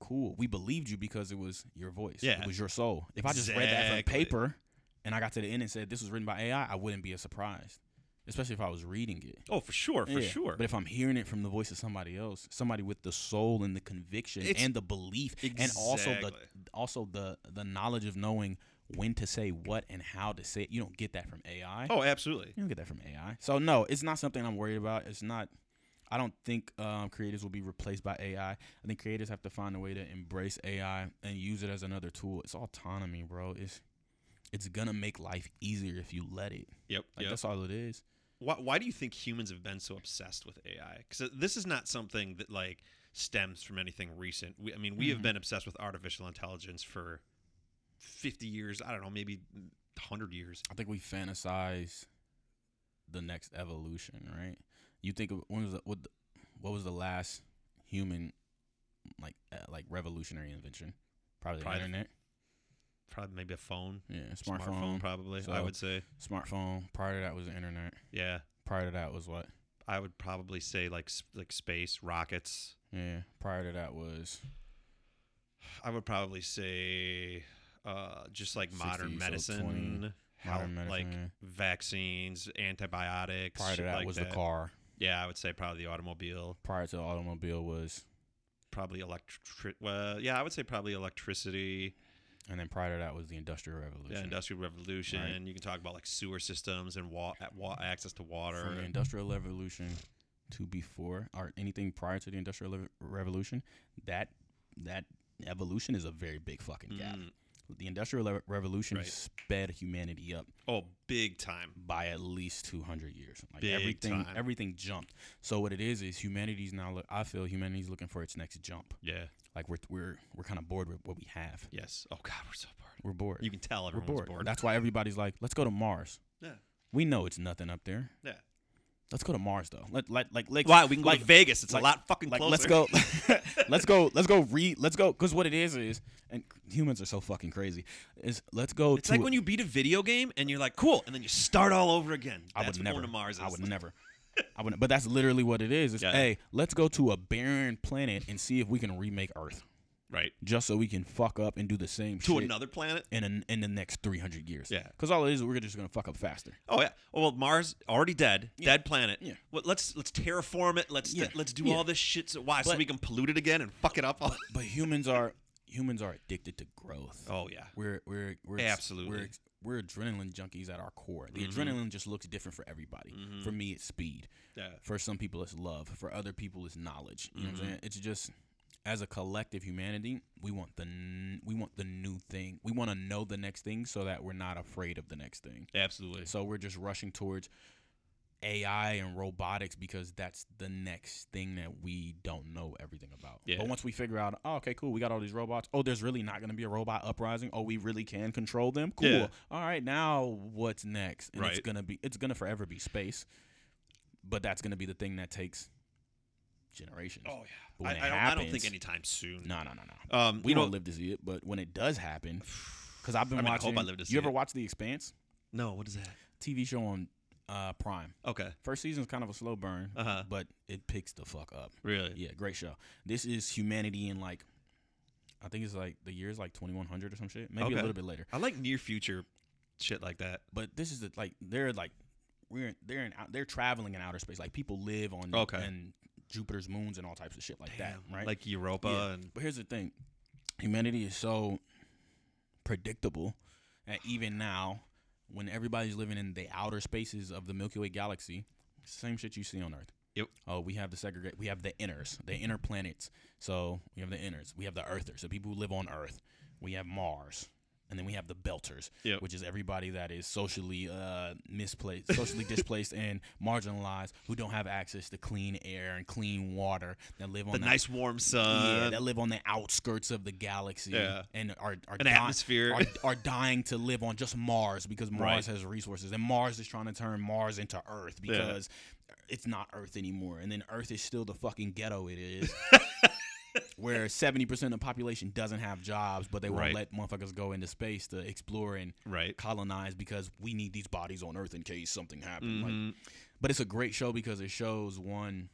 Cool. We believed you because it was your voice. Yeah. It was your soul. If I just read that from paper and I got to the end and said this was written by AI, I wouldn't be as surprised. Especially if I was reading it. Oh, for sure, for Yeah. sure. But if I'm hearing it from the voice of somebody else, somebody with the soul and the conviction It's- and the belief and also the Exactly. also the the knowledge of knowing when to say what and how to say it, you don't get that from AI. oh, absolutely. You don't get that from AI. So no, it's not something I'm worried about. It's not. I don't think um, creators will be replaced by AI. I think creators have to find a way to embrace AI and use it as another tool. It's autonomy, bro. It's it's gonna make life easier if you let it. Yep. Like yep. that's all it is. Why, why do you think humans have been so obsessed with AI? Because this is not something that like stems from anything recent. We, I mean, we have Mhm. been obsessed with artificial intelligence for fifty years. I don't know, maybe hundred years. I think we fantasize the next evolution, right? You think of when was the, what, the- what was the last human like uh, like revolutionary invention? Probably the Probably the internet. Probably maybe a phone, Yeah, smartphone. smartphone, probably. I would say, Smartphone. Prior to that was the internet. yeah. Prior to that was what? I would probably say like like space rockets. Yeah. Prior to that was I would probably say uh, just like 60, modern so medicine, 20, how- modern medicine, like yeah. vaccines, antibiotics. prior to that like was that. the car. Yeah, I would say probably the automobile, Prior to the automobile was, probably electric. Well, yeah, I would say probably electricity. and then prior to that was the industrial revolution. Yeah, industrial revolution. Right. You can talk about like sewer systems and wa- wa- access to water. From the industrial revolution to before, or anything prior to the industrial revolution, that that evolution is a very big fucking gap. Mm. The industrial revolution Right. sped humanity up Oh, big time. by at least 200 years. Like Big everything time. everything jumped. So what it is is humanity's now look I feel humanity's looking for its next jump. Yeah. Like we're we're we're kind of bored with what we have. Yes. Oh God, we're so bored. We're bored. You can tell we're everyone's bored. bored. That's why everybody's like, "Let's go to Mars." Yeah. We know it's nothing up there. Yeah. Let's go to Mars though. Let like like like Why? We can go like, to Vegas. It's like- a lot fucking like closer. *laughs* *laughs* let's go let's go let's go read let's go because what it is is and humans are so fucking crazy is let's go It's like when you beat a video game and you're like, cool, and then you start all over again. I That's would never to Mars is. I would *laughs* never I would but that's literally what it is it's Yeah. hey let's go to a barren planet and see if we can remake Earth Right. just so we can fuck up and do the same shit. To another planet. in an, in the next 300 years Yeah. because all it is we're just gonna fuck up faster Oh yeah. Well, Mars already dead. Yeah. Dead planet. Yeah. Well, let's let's terraform it. Let's Yeah. let's do Yeah. all this shit. So why? so we can pollute it again and fuck it up. All- *laughs* but humans are humans are addicted to growth oh yeah. We're we're we're Absolutely. we're, we're adrenaline junkies at our core. The Mhm. adrenaline just looks different for everybody. Mhm. For me, it's speed. Yeah. For some people, it's love. For other people, it's knowledge. You know what. I'm saying? It's just as a collective humanity, we want the n- we want the new thing. We want to know the next thing so that we're not afraid of the next thing. Absolutely. So we're just rushing towards AI and robotics because that's the next thing that we don't know everything about. Yeah. But once we figure out, oh, okay, cool, we got all these robots. Oh, there's really not going to be a robot uprising. Oh, we really can control them. Cool. Yeah. All right, now what's next? And it's gonna be, it's gonna forever be space. But that's gonna be the thing that takes generations. Oh But yeah. I, it I, don't, I don't think anytime soon. No, no, no, no. Um, We you know, don't live to see it, but when it does happen, *sighs* because I've been I mean, I hope watching. I live to see you ever it. watch The Expanse? no. What is that? TV show on uh, Prime. Okay. First season's kind of a slow burn, Uh huh. but it picks the fuck up. Really? Yeah, great show. This is humanity in like, I think it's like the year's like 2100 or some shit, maybe Okay. a little bit later. I like near future shit like that. But this is the, like they're like we're they're in they're traveling in outer space. Like people live on Okay. and Jupiter's moons and all types of shit like that, right? Like Europa Yeah. and But here's the thing: humanity is so predictable that even now, when everybody's living in the outer spaces of the Milky Way galaxy, same shit you see on Earth. Yep. Oh, we have the segregate. We have the inners, the inner planets. So we have the inners. We have the Earthers, so people who live on Earth. We have Mars, and then we have the Belters, Yep. which is everybody that is socially uh, misplaced, socially displaced, and marginalized, who don't have access to clean air and clean water, that live on the nice warm sun. yeah, that live on the outskirts of the galaxy Yeah. and are are, An di- atmosphere. are are dying to live on just Mars because Mars Right. has resources and Mars is trying to turn Mars into Earth Yeah. because it's not Earth anymore and then Earth is still the fucking ghetto it is. *laughs* Where 70% of the population doesn't have jobs, but they won't Right. let motherfuckers go into space to explore and right. colonize because we need these bodies on Earth in case something happened. Like, Mhm. but it's a great show because it shows one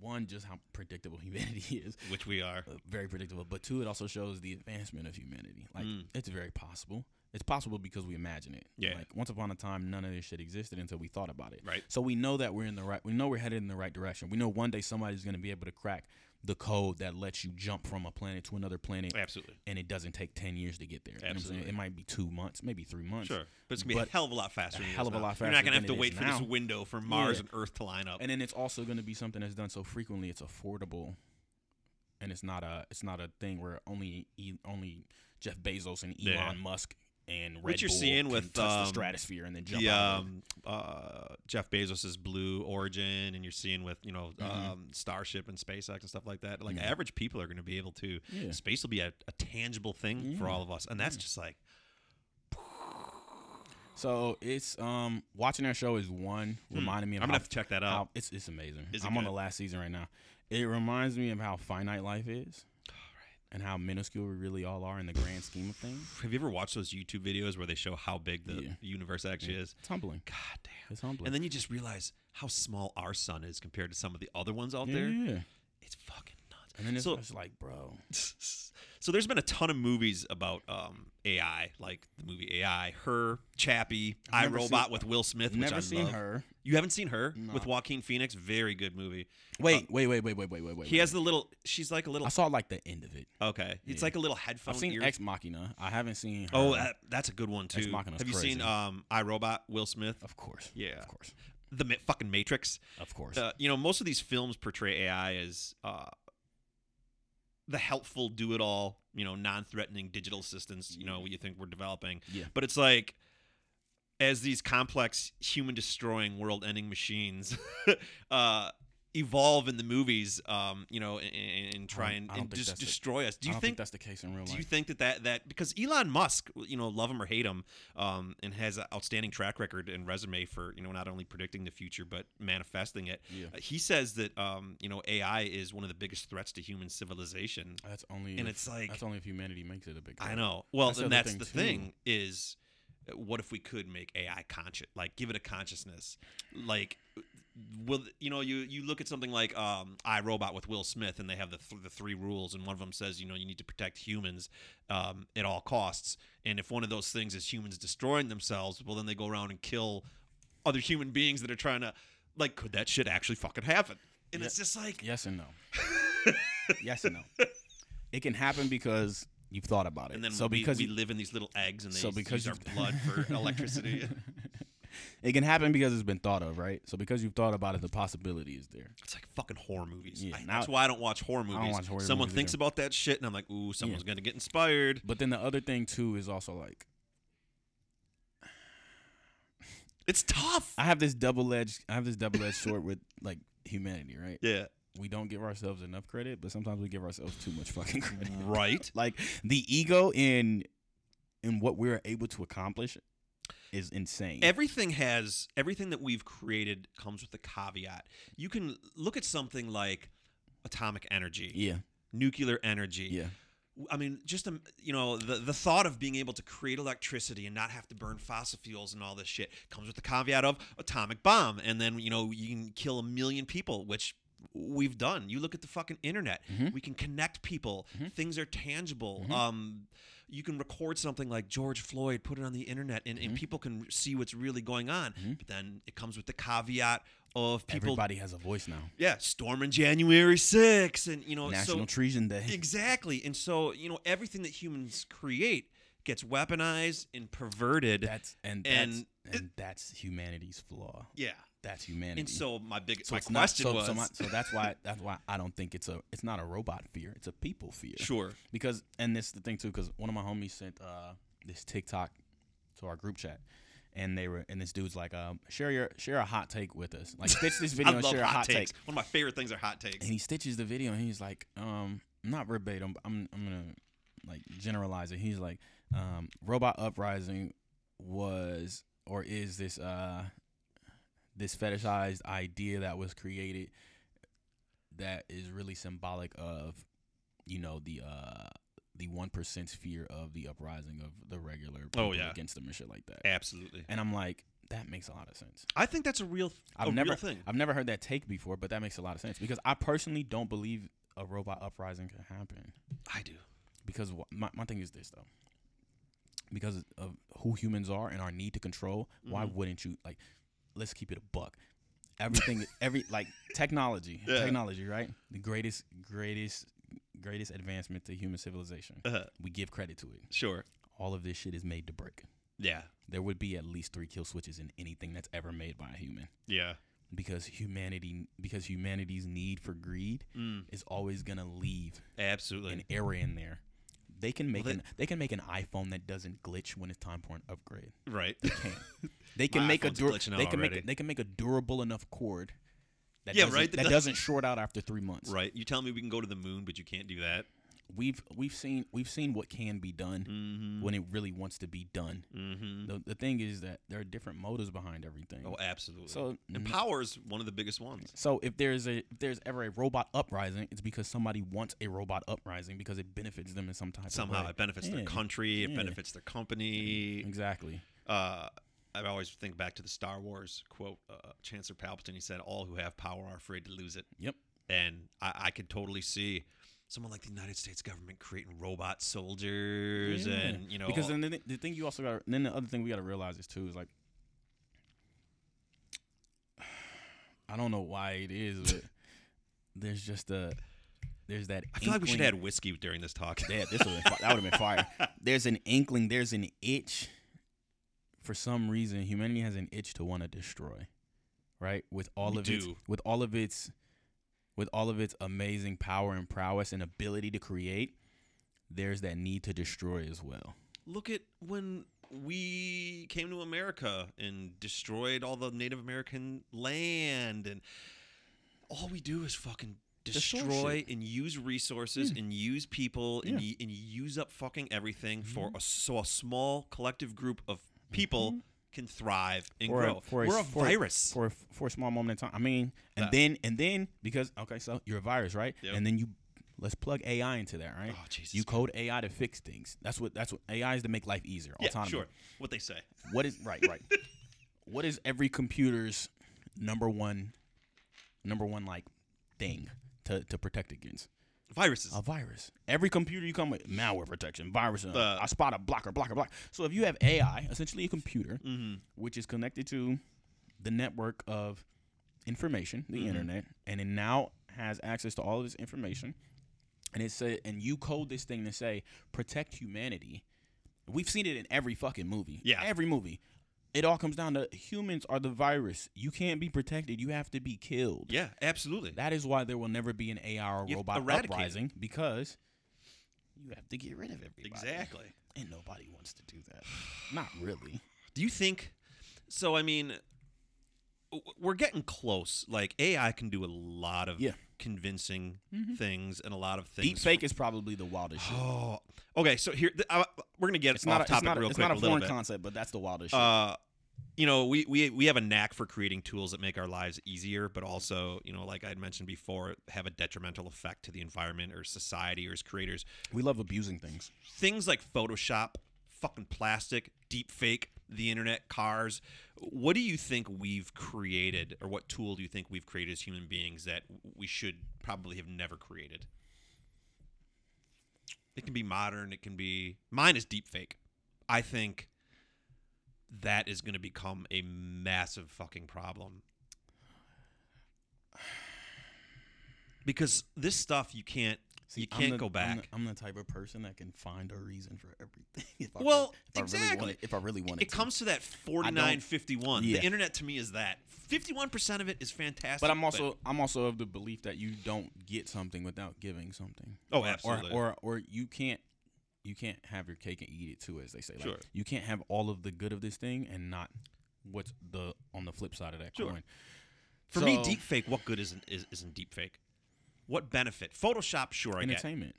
one just how predictable *laughs* humanity is, which we are. uh, very predictable. But two, it also shows the advancement of humanity. Like Mm. it's very possible. It's possible because we imagine it. Yeah. Like once upon a time, none of this shit existed until we thought about it. Right. So we know that we're in the right. We know we're headed in the right direction. We know one day somebody's going to be able to crack the code that lets you jump from a planet to another planet, Absolutely. and it doesn't take ten years to get there. You know what I'm saying? Absolutely. It might be two months, maybe three months. Sure, but it's gonna be a hell of a lot faster. a hell of a now. lot faster. You're not gonna have to wait for now. this window for Mars Yeah. and Earth to line up. And then it's also going to be something that's done so frequently it's affordable, and it's not a it's not a thing where only only Jeff Bezos and Elon Yeah. Musk and Red What you're Bull seeing with, touch the um, stratosphere and then jump the out. of it. um, uh, Jeff Bezos's Blue Origin, and you're seeing with you know Mhm. um, Starship and SpaceX and stuff like that. Like Yeah. average people are going to be able to. Yeah. Space will be a, a tangible thing for all of us, and that's Yeah. just like So it's um watching that show is one reminding me Hmm. of I'm gonna have to check that how out. it's it's amazing. It I'm on the last season right now. It reminds me of how finite life is. And how minuscule we really all are in the grand scheme of things. Have you ever watched those YouTube videos where they show how big the Yeah. universe actually is? It's humbling. God damn. It's humbling. And then you just realize how small our sun is compared to some of the other ones out yeah, there. yeah. It's fucking. And then it's So- just like, bro. *laughs* so there's been a ton of movies about um, AI, like the movie AI, Her, Chappie, I Robot seen- with Will Smith, which Never I seen love. her. You haven't seen Her No. with Joaquin Phoenix? Very good movie. Wait, wait, wait, wait, wait, wait, wait, wait. He has the little. She's like a little. I saw like the end of it. Okay, it's like a little headphone. I've seen ear. Ex Machina. I haven't seen. Her. Oh, that, that's a good one too. Ex Machina's Have you seen um, I Robot? Will Smith, of course. Yeah. of course, the ma- fucking Matrix. of course. Uh, you know, most of these films portray AI as uh, the helpful, do-it-all, you know, non-threatening digital assistants. You know, what you think we're developing. Yeah. But it's like, as these complex, human-destroying, world-ending machines *laughs* uh, evolve in the movies, um, you know, and, and try and, and just the- destroy us. Do you don't think? that's the case in real life? do you think that, that that because Elon Musk, you know, love him or hate him, um, and has an outstanding track record and resume for you know not only predicting the future but manifesting it. yeah, Uh, He says that um, you know AI is one of the biggest threats to human civilization. that's only. and if- it's like- that's only if humanity makes it a big. I know. Well, That's and that's thing, the too. thing is, uh, what if we could make AI conscious? Like, give it a consciousness. Like, will you know? You you look at something like um, I Robot with Will Smith, and they have the th- the three rules, and one of them says, you know, you need to protect humans um, at all costs. And if one of those things is humans destroying themselves, well, then they go around and kill other human beings that are trying to. Like, could that shit actually fucking happen? And Yeah. it's just like, Yes and no. *laughs* yes and no. It can happen because you've thought about it. and then so we, because we you, live in these little eggs, and they so because use our blood for *laughs* electricity. It can happen because it's been thought of, right? So because you've thought about it, the possibility is there. It's like fucking horror movies. Yeah, I- now- that's why I don't watch horror movies. watch horror Someone movies thinks either. about that shit, and I'm like, ooh, someone's gonna get inspired. But then the other thing too is also like It's tough. I have this double edged I have this double edged *laughs* sword with like humanity, right? Yeah. We don't give ourselves enough credit, but sometimes we give ourselves too much fucking credit. Right. *laughs* like the ego in in what we're able to accomplish is insane. Everything has everything that we've created comes with a caveat. You can look at something like atomic energy, yeah, nuclear energy. yeah. I mean, just um, you know, the the thought of being able to create electricity and not have to burn fossil fuels and all this shit comes with the caveat of atomic bomb, and then you know you can kill a million people, which we've done. You look at the fucking internet; Mhm. we can connect people. Mhm. Things are tangible. Mhm. Um, you can record something like George Floyd, put it on the internet, and, and Mhm. people can see what's really going on. Mhm. But then it comes with the caveat of people, Everybody has a voice now. yeah, storming January 6th, and you know, National so Treason Day. *laughs* Exactly. And so, you know, everything that humans create gets weaponized and perverted. That's and And that's and that's humanity's flaw. yeah. That's humanity. And so my big So my it's not- question so, was so, my, so that's why that's why I don't think it's a it's not a robot fear. It's a people fear. sure. Because and this is the thing too. Because one of my homies sent uh, this TikTok to our group chat, and they were and this dude's like, um, share your share a hot take with us. Like stitch this *laughs* video and share a hot, hot takes. take. One of my favorite things are hot takes. And he stitches the video and he's like, um, not verbatim. But I'm I'm gonna like generalize it. He's like, um, robot uprising was or is this uh this fetishized idea that was created that is really symbolic of you know the uh the one percent's fear of the uprising of the regular people Oh, yeah. against them and shit like that. Absolutely. And I'm like, That makes a lot of sense. I think that's a real, a I've never, real thing. I've never heard that take before, but that makes a lot of sense because I personally don't believe a robot uprising can happen. I do. Because wh- my my thing is this though. Because of who humans are and our need to control, why Mhm. wouldn't you like? Let's keep it a buck. Everything, *laughs* every like technology, Yeah. technology, right? The greatest, greatest, greatest advancement to human civilization. Uh, We give credit to it. sure. All of this shit is made to break. Yeah. There would be at least three kill switches in anything that's ever made by a human. Yeah. because humanity because humanity's need for greed Mm, is always gonna leave absolutely. an area in there. They can make Well, an they can make an iPhone that doesn't glitch when it's time for an upgrade. right. They can. *laughs* They can make a iPhone's dur- glitching they can make a, they can make a durable enough cord that Yeah, doesn't, right, that doesn't short out after three months. right. You tell me we can go to the moon, but you can't do that. We've we've seen we've seen what can be done Mm-hmm. when it really wants to be done. mm-hmm. The the thing is that there are different motives behind everything. Oh, absolutely. so and power is one of the biggest ones. So if there's a if there's ever a robot uprising, it's because somebody wants a robot uprising because it benefits them in some type Somehow of way. it benefits their country. It Yeah. benefits their company. Exactly. Uh, I always think back to the Star Wars quote. Uh, Chancellor Palpatine. He said, "All who have power are afraid to lose it." Yep. And I, I could totally see someone like the United States government creating robot soldiers, Yeah. and you know, because then the, the thing you also got then the other thing we got to realize is too is like I don't know why it is, but *laughs* there's just a there's that. I feel like we should inkling- have had whiskey during this talk. Yeah, this would that would have been fire. *laughs* There's an inkling. There's an itch. For some reason, humanity has an itch to want to destroy, right? With all We of its with all of its with all of its amazing power and prowess and ability to create, there's that need to destroy as well. Look at when we came to America and destroyed all the Native American land, and all we do is fucking Destroy destroy and use resources and use people and, Yeah. y- and use up fucking everything for Mhm. a, so a small collective group of people can thrive and For a- grow. for a- We're a for a- virus. For a, for a small moment in time. I mean, and Yeah. then and then because okay, so you're a virus, right? Yep. And then you let's plug AI into that, right? oh Jesus! You code AI to fix things. That's what that's what AI is to make life easier. yeah, autonomy. sure. What they say. What is right, right? *laughs* what is every computer's number one, number one like thing to, to protect against Viruses. a virus? Every computer you come with malware protection, virus. Uh, I spot a blocker, blocker, blocker. So if you have AI, essentially a computer, mm-hmm. which is connected to the network of information, the Mhm. internet, and it now has access to all of this information, and it said, and you code this thing to say protect humanity. We've seen it in every fucking movie. Yeah. every movie. It all comes down to humans are the virus. You can't be protected. You have to be killed. Yeah, absolutely. That is why there will never be an AR or You robot it. uprising because you have to get rid of everybody. exactly. And nobody wants to do that. *sighs* Not really. Do you think? So I mean, we're getting close. Like AI can do a lot of Yeah. Convincing Mhm. things and a lot of things. Deep fake is probably the wildest shit. Oh, okay. So here th- I, we're gonna get It's off not, a, topic it's not, a, real it's quick not a little foreign bit. concept, but that's the wildest shit. Uh, you know, we, we we have a knack for creating tools that make our lives easier, but also, you know, like I had mentioned before, have a detrimental effect to the environment or society or as creators. we love abusing things. things like Photoshop, fucking plastic, deep fake, the internet, cars. What do you think we've created, or what tool do you think we've created as human beings that we should probably have never created? It can be modern. It can be. Mine is deep fake. I think that is going to become a massive fucking problem. Because this stuff you can't you can't the- go I'm back. the, I'm the type of person that can find a reason for everything. *laughs* If I Well, really, if I really exactly. wanted, if I really wanted it to. comes to that 49 51 Yeah. the internet to me is that 51% of it is fantastic But I'm also I'm also of the belief that you don't get something without giving something. Oh, Or- absolutely. Or, or or you can't you can't have your cake and eat it too, as they say. Like, Sure. You can't have all of the good of this thing and not what's the on the flip side of that Sure. coin. for me So- deep fake what good isn't is, isn't deep fake what benefit photoshop sure i get entertainment.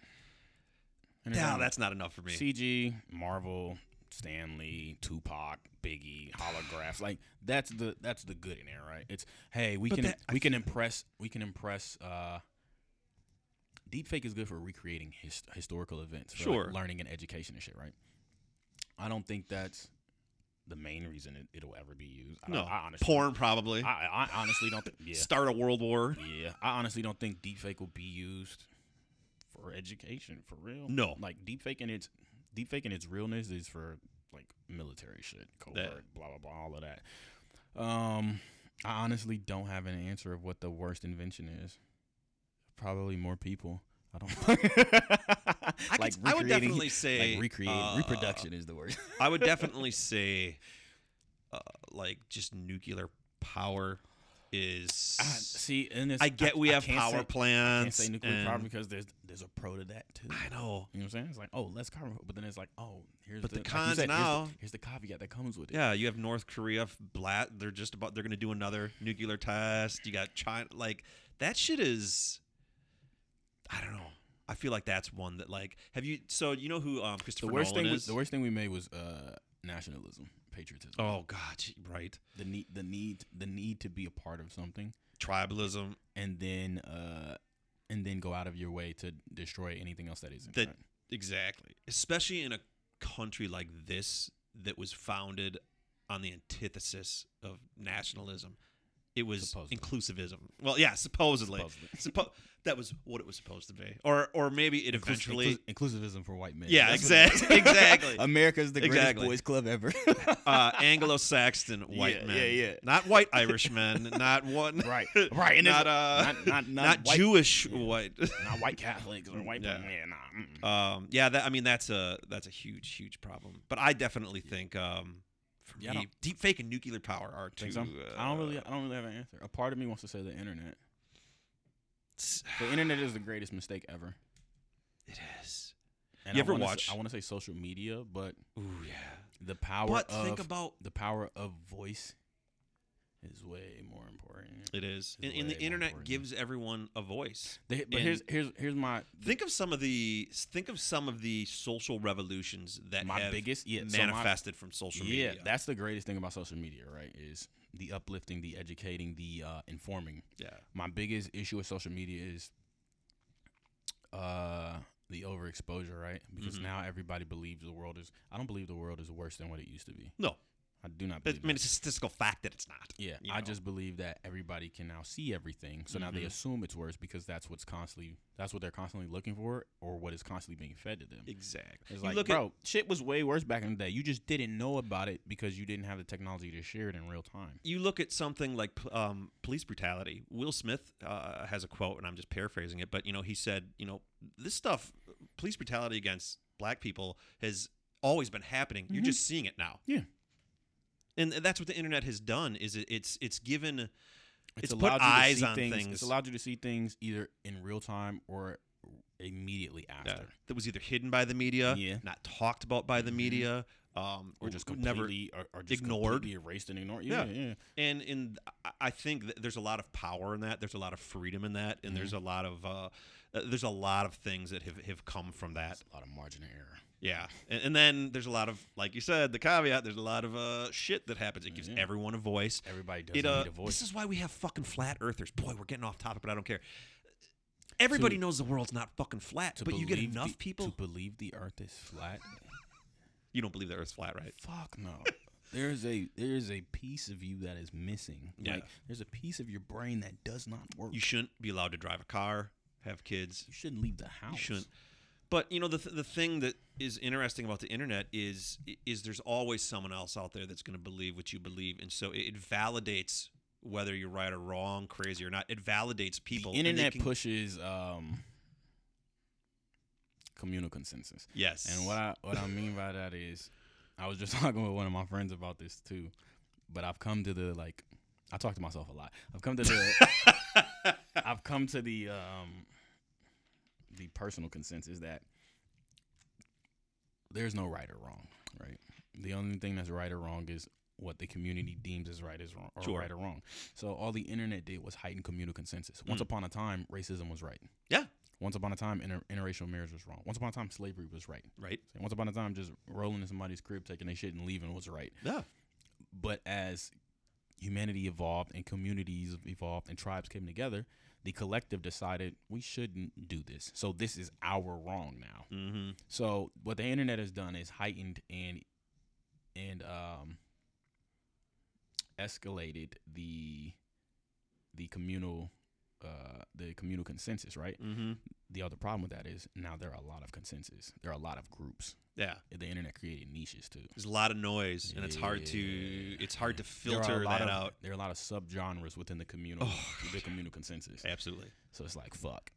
no Entertainment. that's not enough for me CG, Marvel, Stan Lee, Tupac, Biggie, holographs. Like that's the that's the good in there, right? It's hey, we But can that- I we can impress we can impress uh deepfake is good for recreating his, historical events, for, like, Sure. learning and education and shit, right? I don't think that's the main reason it, it'll ever be used. I, No, I honestly, porn probably. I, I honestly don't. Th- *laughs* yeah, Start a world war. yeah. I honestly don't think deepfake will be used for education for real. No. like deepfaking its deepfaking its realness is for like military shit, covert, blah blah blah, all of that. Um, I honestly don't have an answer of what the worst invention is. Probably more people. I don't. *laughs* *laughs* I, *laughs* like could, I would definitely *laughs* say like recreate uh, reproduction is the word. I would *laughs* definitely say, uh, like just nuclear power is. I, see, and it's, I get we have can't power say, I can't plants. say nuclear power because there's there's a pro to that too. I know. You know what I'm saying? It's like, oh, let's carbon, but then it's like, oh, here's But the, the like you cons here's the- now- Here's the, caveat that comes with it. Yeah, you have North Korea, blat. They're just about. They're going to do another nuclear test. You got China. Like that shit is. I don't know. I feel like that's one that like. Have you? So you know who um, The Christopher worst Nolan thing, is? the worst thing we made was uh, nationalism, patriotism. oh God, right. The need, the need, the need to be a part of something, Tribalism. and then, uh, and then go out of your way to destroy anything else that isn't. That- right? Exactly. Especially in a country like this that was founded on the antithesis of nationalism. It was Supposedly. inclusivism. Well, yeah, supposedly. Supposedly. Suppo- that was what it was supposed to be. Or or maybe it Inclus- eventually inclus- inclusivism for white men. Yeah, That's what it is. exact- *laughs* exactly. America's the greatest Exactly. boys club ever. *laughs* uh, Anglo-Saxon *laughs* white Yeah, men. yeah, yeah. Not white Irishmen, not one right, right, and not uh not not not, not white, Jewish Yeah. white. not white Catholics or white. Yeah. Yeah, nah. mm-mm. Um, yeah, that I mean that's a that's a huge huge problem. But I definitely think um, for Yeah, me, deep fake and nuclear power are two. Uh, I don't really, I don't really have an answer. A part of me wants to say the internet. The internet is the greatest mistake ever. It is. And You I ever watch- Say, I want to say social media, but Ooh yeah. the power But of think about the power of voice is way more important. it is, and, and the internet important. gives everyone a voice. The- but And- here's here's here's my Think of some of the think of some of the social revolutions that my have biggest yeah so my- manifested from social media. yeah, that's the greatest thing about social media, right? Is the uplifting, the educating, the uh, informing. yeah. My biggest issue with social media is uh, the overexposure, right? Because Mhm. now everybody believes the world is. I don't believe the world is worse than what it used to be. No. I do not I mean, that. it's a statistical fact that it's not. Yeah, you I just believe that everybody can now see everything. So now they Mhm. assume it's worse because that's what's constantly that's what they're constantly looking for or what is constantly being fed to them. Exactly. It's You like, look at- bro, shit was way worse back in the day. You just didn't know about it because you didn't have the technology to share it in real time. you look at something like um, police brutality. Will Smith uh, has a quote, and I'm just paraphrasing it, but you know, he said, you know, this stuff, police brutality against black people, has always been happening. You're Mhm. just seeing it now. Yeah. And that's what the internet has done. Is it, it's it's given It's put allowed you to eyes see on things, things. It's allowed you to see things either in real time or immediately after, that was either hidden by the media, Yeah. not talked about by the Mhm. media, um, or just w- never completely or, or just ignored. completely erased and ignored. Yeah. Yeah, yeah. and and I- think that there's a lot of power in that. There's a lot of freedom in that, and Mm-hmm. there's a lot of uh, uh, there's a lot of things that have, have come from that. A lot of margin of error. Yeah, and, and then there's a lot of like you said, the caveat. There's a lot of uh, shit that happens. It gives Yeah. everyone a voice. Everybody doesn't It uh, need a voice. this is why we have fucking flat earthers. Boy, we're getting off topic, but I don't care. Everybody To- knows the world's not fucking flat, but you get enough the- people. to believe the Earth is flat. *laughs* you don't believe the Earth's flat, right? Fuck no. *laughs* There's a there's a piece of you that is missing. Yeah. Like there's a piece of your brain that does not work. You shouldn't be allowed to drive a car, have kids. You shouldn't leave the house. You shouldn't. But you know the th- the thing that is interesting about the internet is is there's always someone else out there that's going to believe what you believe, and so it, validates whether you're right or wrong, crazy or not. It validates people. The internet can- pushes um communal consensus. Yes. And what I what I mean by that is I was just *laughs* talking with one of my friends about this too. But I've come to the like I talk to myself a lot. I've come to the *laughs* I've come to the um the personal consensus that there's no right or wrong, right? The only thing that's right or wrong is what the community deems as right is wrong or Sure. right or wrong. So all the internet did was heighten communal consensus. Once Mm. upon a time, racism was right. Yeah. Once upon a time, inter- interracial marriage was wrong. Once upon a time, slavery was right. right. Once upon a time, just rolling in somebody's crib, taking their shit and leaving was right. Yeah. But as humanity evolved and communities evolved and tribes came together, the collective decided we shouldn't do this. So this is our wrong now. Mm-hmm. So what the internet has done is heightened and and um escalated the the communal uh the communal consensus, right? Mm-hmm. The other problem with that is now there are a lot of consensus. There are a lot of groups. Yeah. The internet created niches too. There's a lot of noise, and it's hard to it's hard to There are a filter that of- out. There are a lot of subgenres within the communal Oh, the communal consensus. Absolutely. So it's like fuck.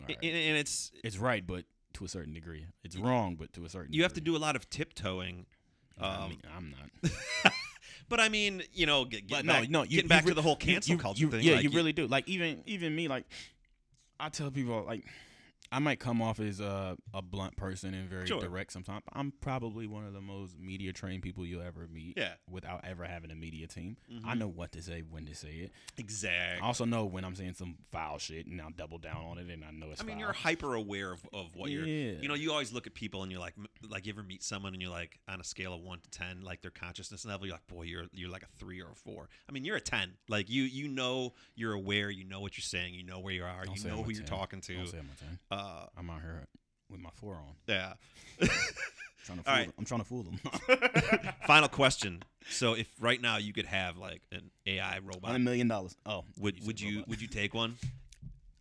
All And, and it's it's right, but to a certain degree, it's wrong, but to a certain. you have to do a lot of tiptoeing. I Um, mean, I'm not. *laughs* but I mean, you know, get, no, back, no, you, getting back to the whole cancel you- culture you- thing. Yeah, like, you really do. Like even even me, like I tell people, like I might come off as a, a blunt person and very Sure. direct sometimes. I'm probably one of the most media trained people you'll ever meet. Yeah. Without ever having a media team, I Mhm. know what to say, when to say it. Exactly. I also know when I'm saying some foul shit, and I'll double down on it, and I know it's. I mean, foul. you're hyper aware of, of what you're. Yeah. You know, you always look at people and you're like, like you ever meet someone and you're like, on a scale of one to ten, like their consciousness level, you're like, boy, you're you're like a three or a four. I mean, you're a ten. Like you you know you're aware. You know what you're saying. You know where you are. Don't you know who you're talking to. Don't say I'm a ten. Uh, I'm out here with my four on, yeah. *laughs* trying to fool right. them. I'm trying to fool them. *laughs* *laughs* Final question. So, if right now you could have like an AI robot, Hundred million dollars. Oh, would said would you robot. would you take one?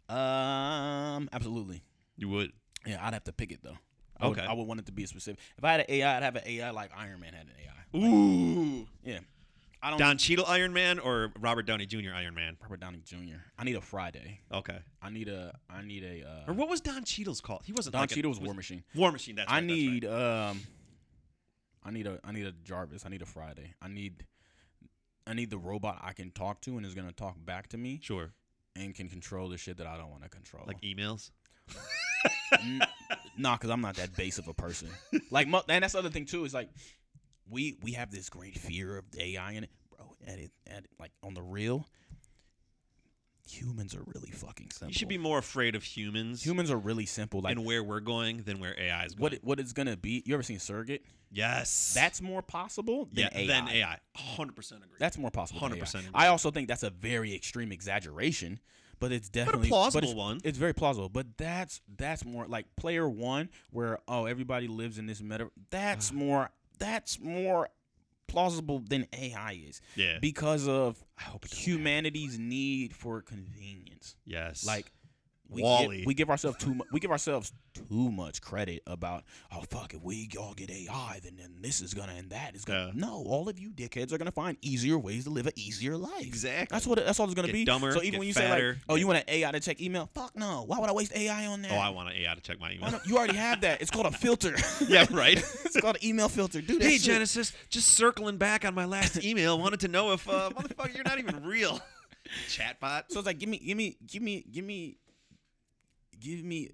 Um, absolutely. You would. Yeah, I'd have to pick it though. I would, Okay. I would want it to be specific. If I had an AI, I'd have an AI like Iron Man had an AI. Ooh. Yeah, I don't. Don Cheadle Iron Man or Robert Downey Jr. Iron Man? Robert Downey Jr. I need a Friday. Okay. I need a. I need a. Uh, Or what was Don Cheadle's called? He wasn't. Don like a- Cheadle was War Machine. War Machine. That's I right, that's right. need um. I need a. I need a Jarvis. I need a Friday. I need. I need the robot I can talk to and is gonna talk back to me Sure. and can control the shit that I don't want to control. Like emails. *laughs* Nah, because I'm not that base of a person. *laughs* Like, and that's the other thing too is like, we we have this great fear of AI in it, bro. At it, at it, like on the real, humans are really fucking simple. You should be more afraid of humans humans are really simple. Like and where we're going than where AI is going. what it, what it's gonna be. You ever seen Surrogate? yes. That's more possible than yeah. AI. Than AI. Hundred percent agree. That's more possible. 100% I also think that's a very extreme exaggeration, but it's definitely plausible it's, one. It's very plausible, but that's that's more like player one, where oh everybody lives in this meta. That's more that's more plausible than AI is yeah. because of I hope it happen. humanity's need for convenience. Yes. Like we Wall-E. give, we give ourselves too mu- we give ourselves too much credit about oh fuck if we all get AI then then this is gonna and that is gonna Yeah. no all of you dickheads are gonna find easier ways to live an easier life exactly. that's what that's all it's gonna Get be dumber, so even when you fatter, say like oh you want an AI to check email fuck no why would I waste AI on that Oh, I want an AI to check my email. you already have that it's called a filter *laughs* yeah. Right. *laughs* it's called an email filter do that Hey shit. Genesis, just circling back on my last email, wanted to know if uh, motherfucker, you're not even real. *laughs* Chatbot. so it's like give me give me give me give me give me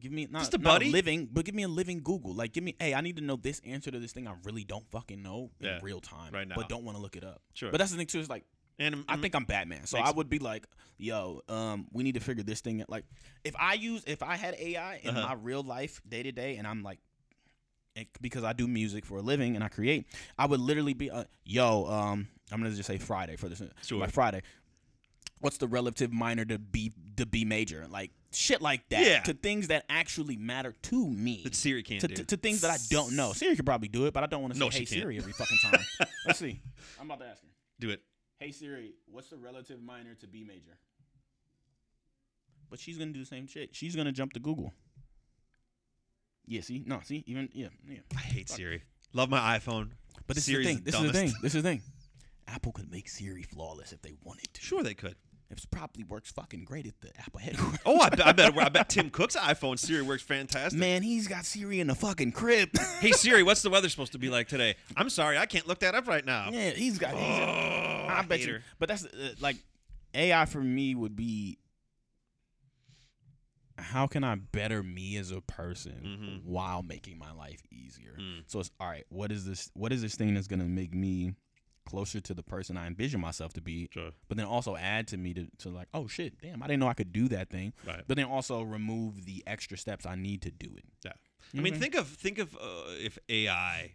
give me not, Just a not buddy? living but give me a living google like give me hey i need to know this answer to this thing i really don't fucking know in Yeah, real time right now. but don't want to look it up Sure. but that's the thing too is like and i think i'm batman so i would be like yo um we need to figure this thing out like if i use if i had ai in Uh-huh. my real life day to day and i'm like it, because I do music for a living and I create, I would literally be, uh, yo, um, I'm gonna just say Friday for this, Sure. like Friday. What's the relative minor to B to B major? Like shit like that. Yeah. To things that actually matter to me. that Siri can't To, do. to, to things that I don't know. Siri could probably do it, but I don't want to say No, "Hey. Siri" every fucking time. *laughs* Let's see. I'm about to ask her. do it. Hey Siri, what's the relative minor to B major? But she's gonna do the same shit. She's gonna jump to Google. Yeah, see, no, see, even yeah, yeah. I hate Siri. Love my iPhone. But this Siri's is the thing. the This is the thing. This is the thing. Apple could make Siri flawless if they wanted to. Sure, they could. It probably works fucking great at the Apple headquarters. Oh, I, bet- I bet. I *laughs* bet Tim Cook's iPhone Siri works fantastic. Man, he's got Siri in the fucking crib. Hey Siri, what's the *laughs* weather supposed to be like today? I'm sorry, I can't look that up right now. yeah, he's got. He's Oh, I bet you. But that's uh, like AI for me would be. How can I better me as a person Mhm. while making my life easier? Mm. So it's all right. What is this? What is this thing that's gonna make me closer to the person I envision myself to be? Sure. But then also add to me to, to like, oh shit, damn, I didn't know I could do that thing. Right. But then also remove the extra steps I need to do it. Yeah. I mean, think of think of uh, if AI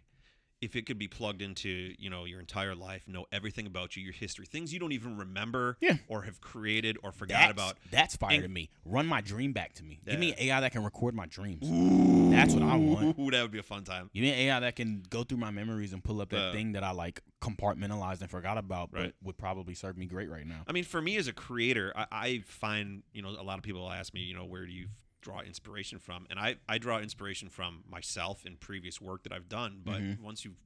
if it could be plugged into you know your entire life, know everything about you, your history, things you don't even remember Yeah. or have created or forgot That's, about. that's fire And- to me. Run my dream back to me. Give me an AI that can record my dreams. That's what I want. Ooh, *laughs* that would be a fun time. Give me an AI that can go through my memories and pull up that Uh, thing that I like compartmentalized and forgot about, Right. but would probably serve me great right now. I mean, for me as a creator, I, I find you know a lot of people ask me, you know, where do you draw inspiration from? And I I draw inspiration from myself and previous work that I've done. But Mhm. once you've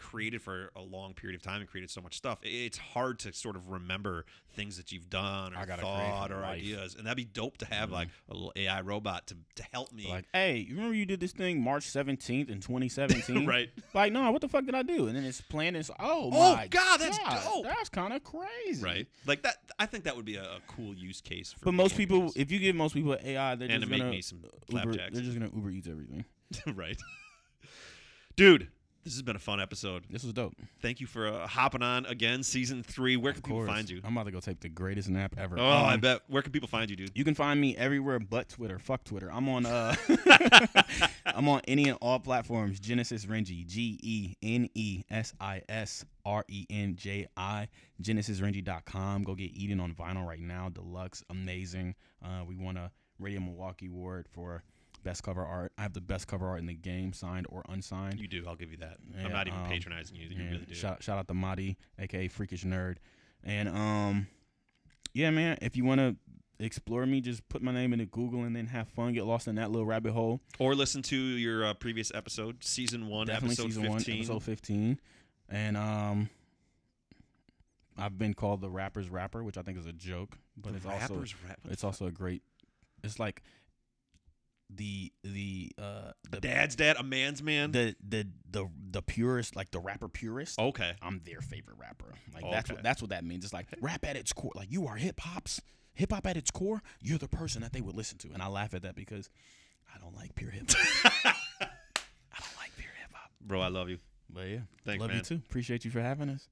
created for a long period of time and created so much stuff, it's hard to sort of remember things that you've done or I gotta create for thought or life. ideas. And that'd be dope to have Mhm. like a little AI robot to, to help me. Like, hey, you remember you did this thing March 17th in 2017? *laughs* right. Like, no, what the fuck did I do? And then it's playing this. Oh, Oh, my God, that's God, dope. That's kind of crazy. Right. Like that. I think that would be a, a cool use case for. But most people, anyways. if you give most people AI, they're and just to make gonna me some Uber. They're just gonna Uber Eats everything. *laughs* right. *laughs* Dude, this has been a fun episode. This was dope. Thank you for uh, hopping on again, season three. Where can people find you? I'm about to go take the greatest nap ever. Oh, I Um, bet. Where can people find you, dude? You can find me everywhere but Twitter. Fuck Twitter. I'm on uh *laughs* I'm on any and all platforms. Genesis Renji. G E N E S I S R E N J I. GenesisRenji.com. Go get Eden on vinyl right now. Deluxe. Amazing. Uh, we won a Radio Milwaukee award for best cover art. I have the best cover art in the game, signed or unsigned. You do. I'll give you that. Yeah, I'm not even um, patronizing you. You really do. Shout, shout out to Madi, aka Freakish Nerd. And um yeah, man, if you wanna explore me, just put my name into Google and then have fun, get lost in that little rabbit hole. Or listen to your uh, previous episode, season one, Definitely episode season 15. one, episode fifteen. And um I've been called the rapper's rapper, which I think is a joke. But The it's also rap. it's also a great it's like the the uh the Dad's dad, a man's man. the the the the purist, like the rapper purist. okay. I'm their favorite rapper. Like that's Okay. what that's what that means. It's like rap at its core. Like you are hip hop's hip hop at its core. You're the person that they would listen to, and I laugh at that because I don't like pure hip hop. *laughs* I don't like pure hip hop. Bro, I love you. But yeah, Thanks, love man. you too. Appreciate you for having us.